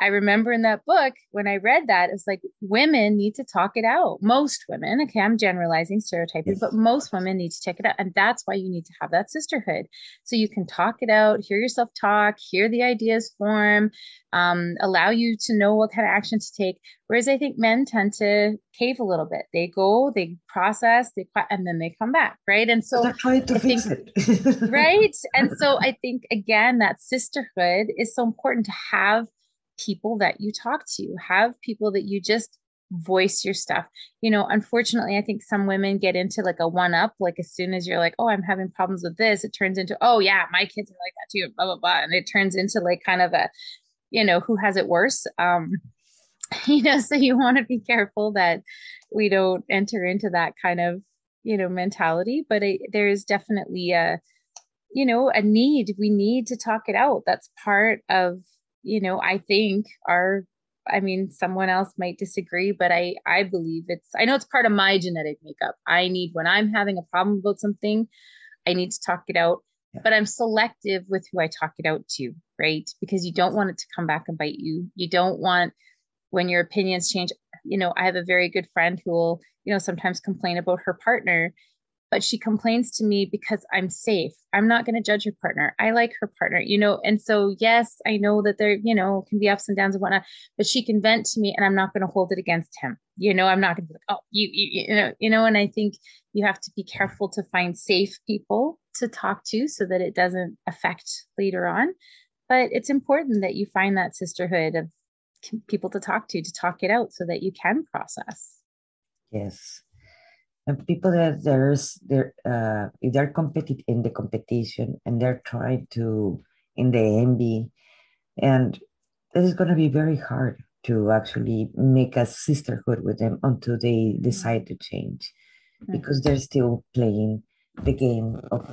I remember in that book when I read that, it's like women need to talk it out. Most women, okay, I'm generalizing, stereotyping, yes. but most women need to check it out. And that's why you need to have that sisterhood. So you can talk it out, hear yourself talk, hear the ideas form, um, allow you to know what kind of action to take. Whereas I think men tend to cave a little bit. They go, they process, they and then they come back, right? And so they're trying to I fix think, it, right? And so I think again that sisterhood is so important to have people that you talk to, have people that you just voice your stuff. You know, unfortunately, I think some women get into like a one up, like as soon as you're like, oh, I'm having problems with this, it turns into, oh, yeah, my kids are like that too, blah, blah, blah. And it turns into like kind of a, you know, who has it worse? Um, you know, so you want to be careful that we don't enter into that kind of, you know, mentality. But it, there is definitely a, you know, a need. We need to talk it out. That's part of you know, I think are I mean, someone else might disagree, but I I believe it's I know it's part of my genetic makeup. I need when I'm having a problem about something, I need to talk it out, yeah. but I'm selective with who I talk it out to, right? Because you don't want it to come back and bite you. You don't want when your opinions change. You know, I have a very good friend who will, you know, sometimes complain about her partner but she complains to me because I'm safe. I'm not going to judge her partner. I like her partner, you know. And so, yes, I know that there, you know, can be ups and downs and whatnot, but she can vent to me, and I'm not going to hold it against him. You know, I'm not going to be like, oh, you, you, you know, you know. And I think you have to be careful to find safe people to talk to so that it doesn't affect later on. But it's important that you find that sisterhood of people to talk to to talk it out so that you can process. Yes and people that there's they're uh, if they're competing in the competition and they're trying to in the envy and it is going to be very hard to actually make a sisterhood with them until they decide to change. Mm-hmm. because they're still playing the game of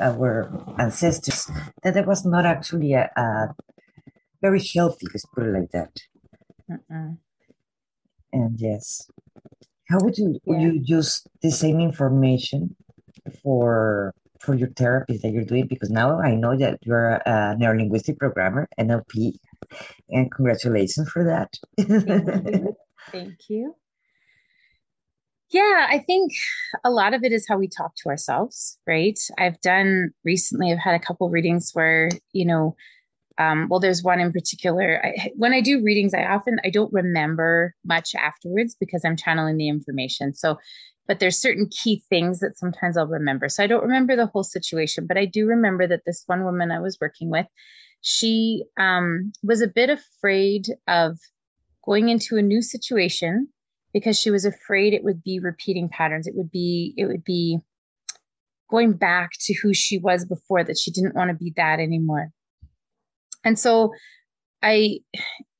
our ancestors. That it was not actually a, a very healthy let's put it like that. Mm-mm. and yes how would you would you use the same information for for your therapy that you're doing? Because now I know that you're a neurolinguistic programmer, NLP, and congratulations for that. Thank you. Thank you. Yeah, I think a lot of it is how we talk to ourselves, right? I've done recently, I've had a couple readings where, you know, um, well there's one in particular. I, when i do readings i often i don't remember much afterwards because i'm channeling the information. So but there's certain key things that sometimes i'll remember. So i don't remember the whole situation but i do remember that this one woman i was working with she um, was a bit afraid of going into a new situation because she was afraid it would be repeating patterns. It would be it would be going back to who she was before that she didn't want to be that anymore and so I,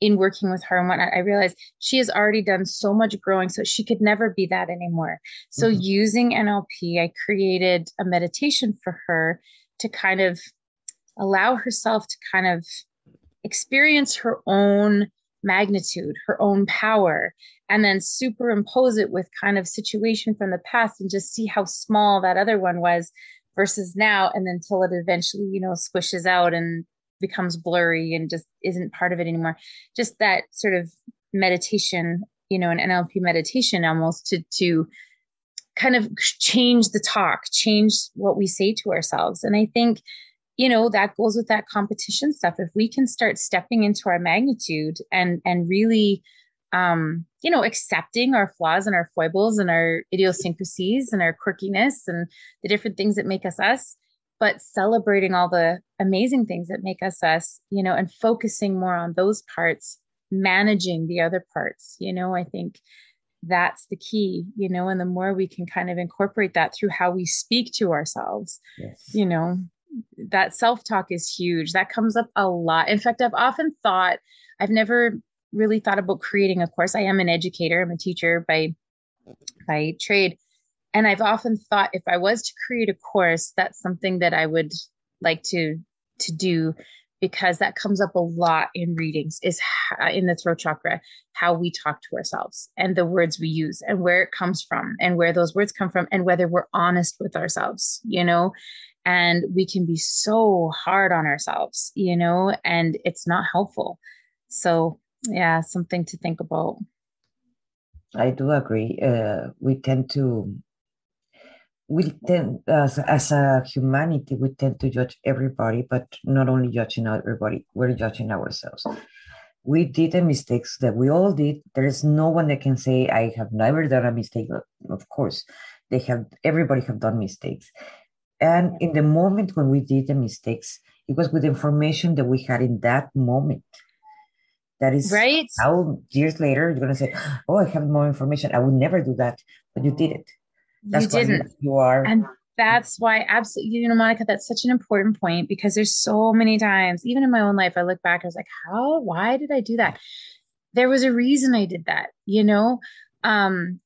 in working with her and whatnot, I realized she has already done so much growing, so she could never be that anymore. So, mm-hmm. using NLP, I created a meditation for her to kind of allow herself to kind of experience her own magnitude, her own power, and then superimpose it with kind of situation from the past and just see how small that other one was versus now and then until it eventually you know squishes out and becomes blurry and just isn't part of it anymore. Just that sort of meditation, you know, an NLP meditation almost to to kind of change the talk, change what we say to ourselves. And I think, you know, that goes with that competition stuff. If we can start stepping into our magnitude and and really um, you know, accepting our flaws and our foibles and our idiosyncrasies and our quirkiness and the different things that make us us, but celebrating all the amazing things that make us us, you know, and focusing more on those parts, managing the other parts, you know, I think that's the key, you know, and the more we can kind of incorporate that through how we speak to ourselves, yes. you know, that self talk is huge. That comes up a lot. In fact, I've often thought, I've never really thought about creating a course. I am an educator, I'm a teacher by by trade. And I've often thought if I was to create a course, that's something that I would like to to do because that comes up a lot in readings is in the throat chakra how we talk to ourselves and the words we use and where it comes from and where those words come from and whether we're honest with ourselves you know? And we can be so hard on ourselves you know? And it's not helpful. So yeah something to think about. I do agree. Uh, we tend to we tend as, as a humanity we tend to judge everybody but not only judging everybody we're judging ourselves we did the mistakes that we all did there is no one that can say i have never done a mistake of course they have everybody have done mistakes and in the moment when we did the mistakes it was with information that we had in that moment that is right. How years later you're gonna say, "Oh, I have more information. I would never do that," but you did it. That's you didn't. You are, and that's why absolutely. You know, Monica, that's such an important point because there's so many times, even in my own life, I look back. I was like, "How? Why did I do that?" There was a reason I did that. You know, um,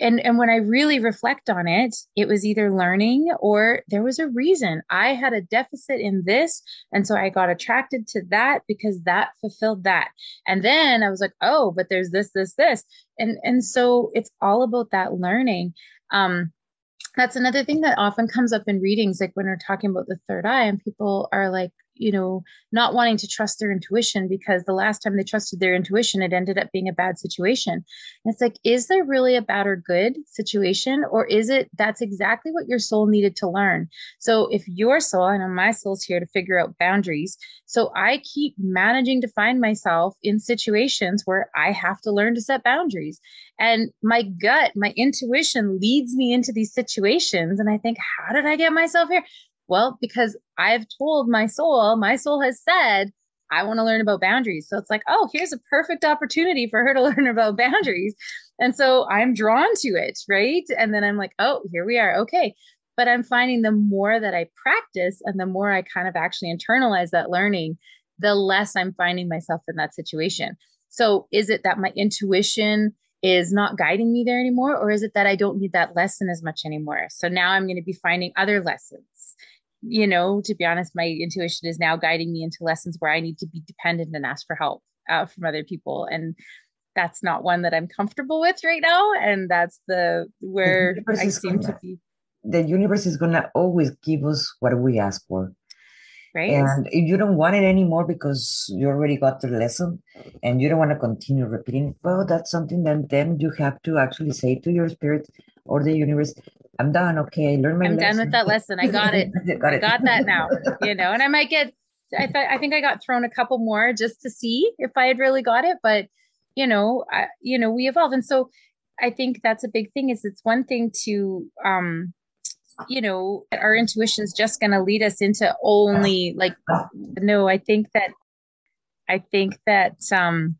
and and when i really reflect on it it was either learning or there was a reason i had a deficit in this and so i got attracted to that because that fulfilled that and then i was like oh but there's this this this and and so it's all about that learning um that's another thing that often comes up in readings like when we're talking about the third eye and people are like you know, not wanting to trust their intuition because the last time they trusted their intuition, it ended up being a bad situation. And it's like, is there really a bad or good situation? Or is it that's exactly what your soul needed to learn? So if your soul, I know my soul's here to figure out boundaries. So I keep managing to find myself in situations where I have to learn to set boundaries. And my gut, my intuition leads me into these situations. And I think, how did I get myself here? Well, because I've told my soul, my soul has said, I want to learn about boundaries. So it's like, oh, here's a perfect opportunity for her to learn about boundaries. And so I'm drawn to it, right? And then I'm like, oh, here we are. Okay. But I'm finding the more that I practice and the more I kind of actually internalize that learning, the less I'm finding myself in that situation. So is it that my intuition is not guiding me there anymore? Or is it that I don't need that lesson as much anymore? So now I'm going to be finding other lessons you know, to be honest, my intuition is now guiding me into lessons where I need to be dependent and ask for help uh, from other people. And that's not one that I'm comfortable with right now. And that's the where the I seem gonna, to be. The universe is going to always give us what we ask for. Right. And if you don't want it anymore because you already got the lesson and you don't want to continue repeating, well, that's something that then you have to actually say to your spirit or the universe, I'm done. Okay, I learned my I'm lesson. done with that lesson. I got it. got, it. I got that now. You know, and I might get. I thought I think I got thrown a couple more just to see if I had really got it, but you know, I, you know, we evolve, and so I think that's a big thing. Is it's one thing to um you know our intuition is just going to lead us into only like no i think that i think that um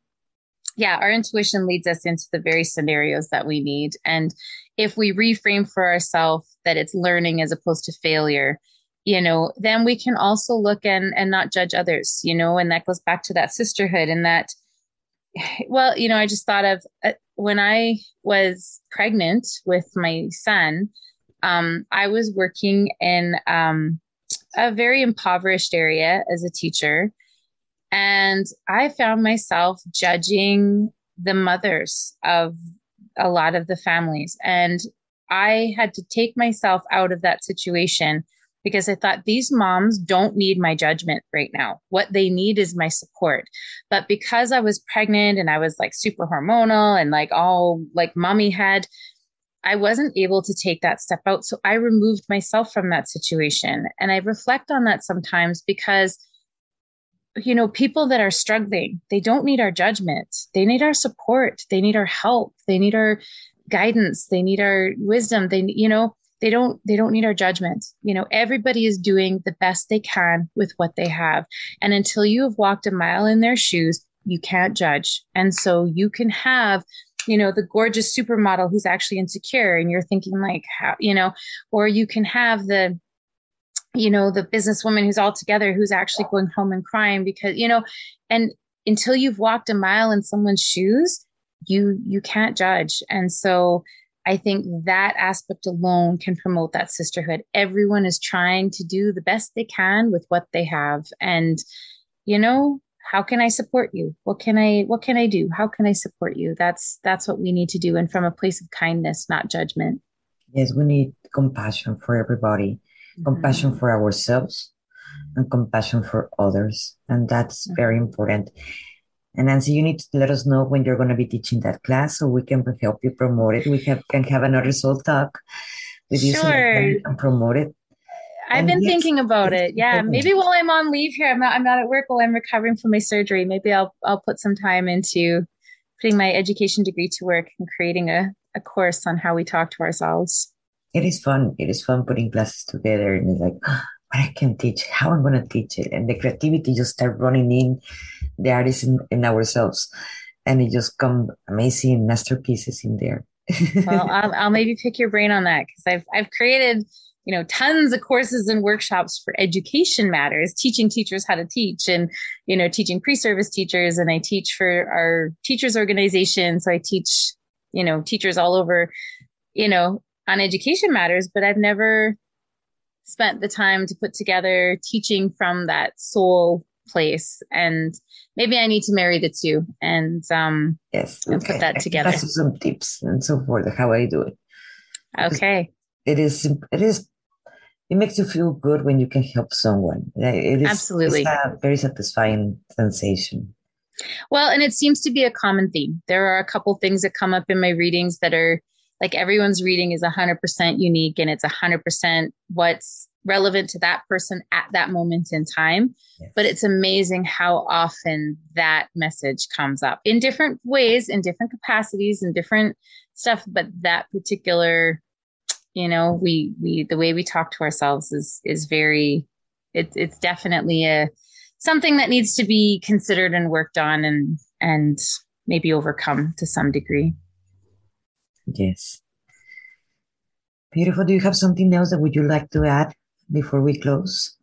yeah our intuition leads us into the very scenarios that we need. And if we reframe for ourselves that it's learning as opposed to failure you know then we can also look and and not judge others you know and that goes back to that sisterhood and that well you know i just thought of uh, when i was pregnant with my son um, i was working in um, a very impoverished area as a teacher and i found myself judging the mothers of a lot of the families. And I had to take myself out of that situation because I thought these moms don't need my judgment right now. What they need is my support. But because I was pregnant and I was like super hormonal and like all like mommy head, I wasn't able to take that step out. So I removed myself from that situation. And I reflect on that sometimes because you know, people that are struggling, they don't need our judgment. They need our support. They need our help. They need our guidance. They need our wisdom. They, you know, they don't they don't need our judgment you know everybody is doing the best they can with what they have and until you have walked a mile in their shoes you can't judge and so you can have you know the gorgeous supermodel who's actually insecure and you're thinking like how you know or you can have the you know the businesswoman who's all together who's actually going home and crying because you know and until you've walked a mile in someone's shoes you you can't judge. And so i think that aspect alone can promote that sisterhood. Everyone is trying to do the best they can with what they have. And you know how can i support you? What can i what can i do? How can i support you? That's that's what we need to do. And from a place of kindness not judgment. Yes we need compassion for everybody. Compassion for ourselves and compassion for others and that's mm-hmm. very important and Nancy, you need to let us know when you're going to be teaching that class so we can help you promote it. We have, can have another soul talk with you sure. so can promote it. I've and been yes, thinking about it. Yeah, important. maybe while I'm on leave here, I'm not. I'm not at work while I'm recovering from my surgery. Maybe I'll I'll put some time into putting my education degree to work and creating a a course on how we talk to ourselves. It is fun. It is fun putting classes together, and it's like, oh, I can teach, how I'm going to teach it, and the creativity just start running in the artists in, in ourselves, and it just come amazing masterpieces in there. well, I'll, I'll maybe pick your brain on that because I've I've created you know tons of courses and workshops for education matters teaching teachers how to teach and you know teaching pre-service teachers and i teach for our teachers organization so i teach you know teachers all over you know on education matters but i've never spent the time to put together teaching from that soul place and maybe i need to marry the two and um yes okay. and put that together some tips and so forth how i do it okay it is it is it makes you feel good when you can help someone. It is absolutely a very satisfying sensation. Well, and it seems to be a common theme. There are a couple things that come up in my readings that are like everyone's reading is 100% unique and it's 100% what's relevant to that person at that moment in time. Yes. But it's amazing how often that message comes up in different ways, in different capacities, and different stuff. But that particular you know we we the way we talk to ourselves is is very it, it's definitely a something that needs to be considered and worked on and and maybe overcome to some degree yes beautiful do you have something else that would you like to add before we close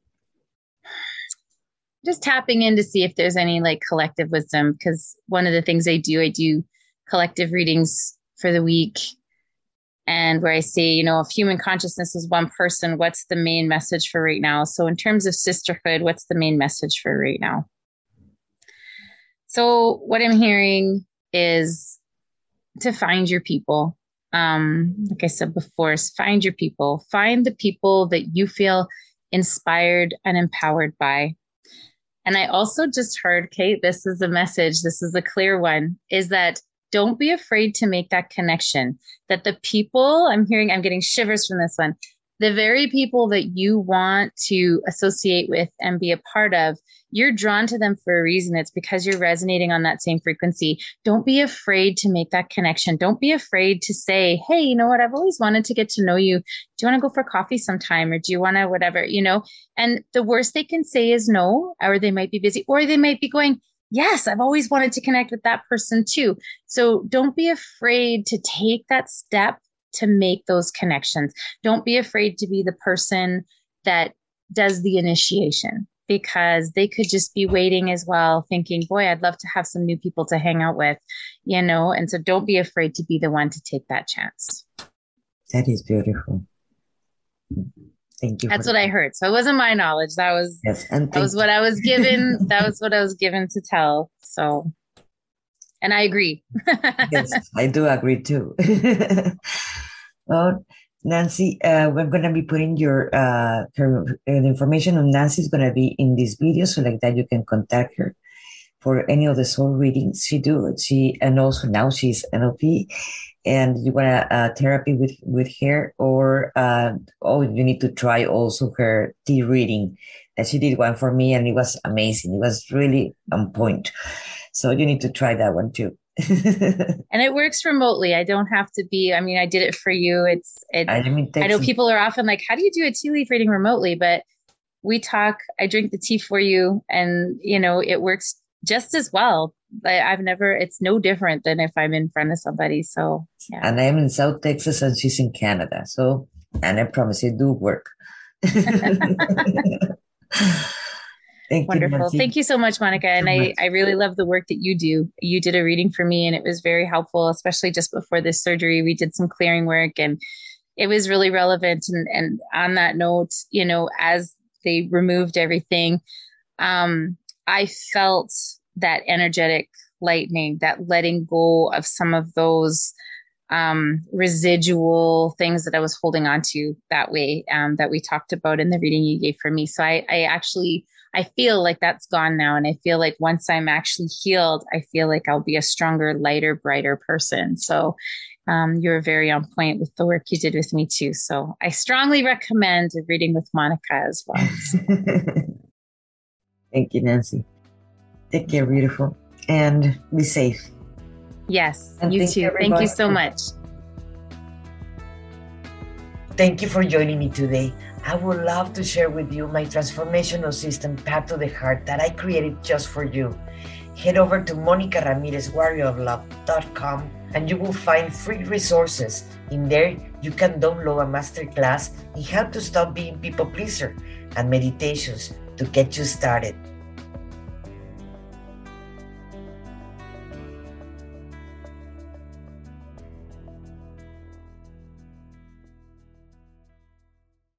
just tapping in to see if there's any like collective wisdom because one of the things i do i do collective readings for the week and where I say, you know, if human consciousness is one person, what's the main message for right now? So, in terms of sisterhood, what's the main message for right now? So, what I'm hearing is to find your people. Um, like I said before, is find your people, find the people that you feel inspired and empowered by. And I also just heard, Kate, this is a message, this is a clear one, is that don't be afraid to make that connection that the people I'm hearing, I'm getting shivers from this one. The very people that you want to associate with and be a part of, you're drawn to them for a reason. It's because you're resonating on that same frequency. Don't be afraid to make that connection. Don't be afraid to say, Hey, you know what? I've always wanted to get to know you. Do you want to go for coffee sometime? Or do you want to whatever, you know? And the worst they can say is no, or they might be busy, or they might be going, yes, I've always wanted to connect with that person too. So don't be afraid to take that step to make those connections. Don't be afraid to be the person that does the initiation because they could just be waiting as well, thinking, boy, I'd love to have some new people to hang out with, you know? And so don't be afraid to be the one to take that chance. That is beautiful. Thank you. That's what that. I heard. So it wasn't my knowledge. That was yes, and that was what I was given. that was what I was given to tell. So, and I agree. yes, I do agree too. well, Nancy, uh, we're going to be putting your uh, her, uh, information on Nancy is going to be in this video, so like that you can contact her for any of the soul readings she do. She and also now she's NLP and you want a, a therapy with with her, or uh, oh, you need to try also her tea reading. And she did one for me, and it was amazing. It was really on point. So you need to try that one too. and it works remotely. I don't have to be. I mean, I did it for you. It's. It, I, mean, I know people are often like, "How do you do a tea leaf reading remotely?" But we talk. I drink the tea for you, and you know, it works just as well. I, have never. It's no different than if I'm in front of somebody. So. Yeah. And I'm in South Texas, and she's in Canada. So, and I promise it do work. Thank Wonderful. You, Thank you so much, Monica. And I, I really love the work that you do. You did a reading for me and it was very helpful, especially just before this surgery. We did some clearing work and it was really relevant. And, and on that note, you know, as they removed everything, um, I felt that energetic lightning, that letting go of some of those um, residual things that I was holding on to that way um, that we talked about in the reading you gave for me. So I, I actually I feel like that's gone now. And I feel like once I'm actually healed, I feel like I'll be a stronger, lighter, brighter person. So um, you're very on point with the work you did with me too. So I strongly recommend reading with Monica as well. Thank you, Nancy. Take care, beautiful, and be safe. Yes, and you too. Thank you so much. Thank you for joining me today. I would love to share with you my transformational system, Path to the Heart, that I created just for you. Head over to monicaramirezwarrioroflove.com and you will find free resources. In there, you can download a masterclass in how to stop being people pleaser and meditations to get you started.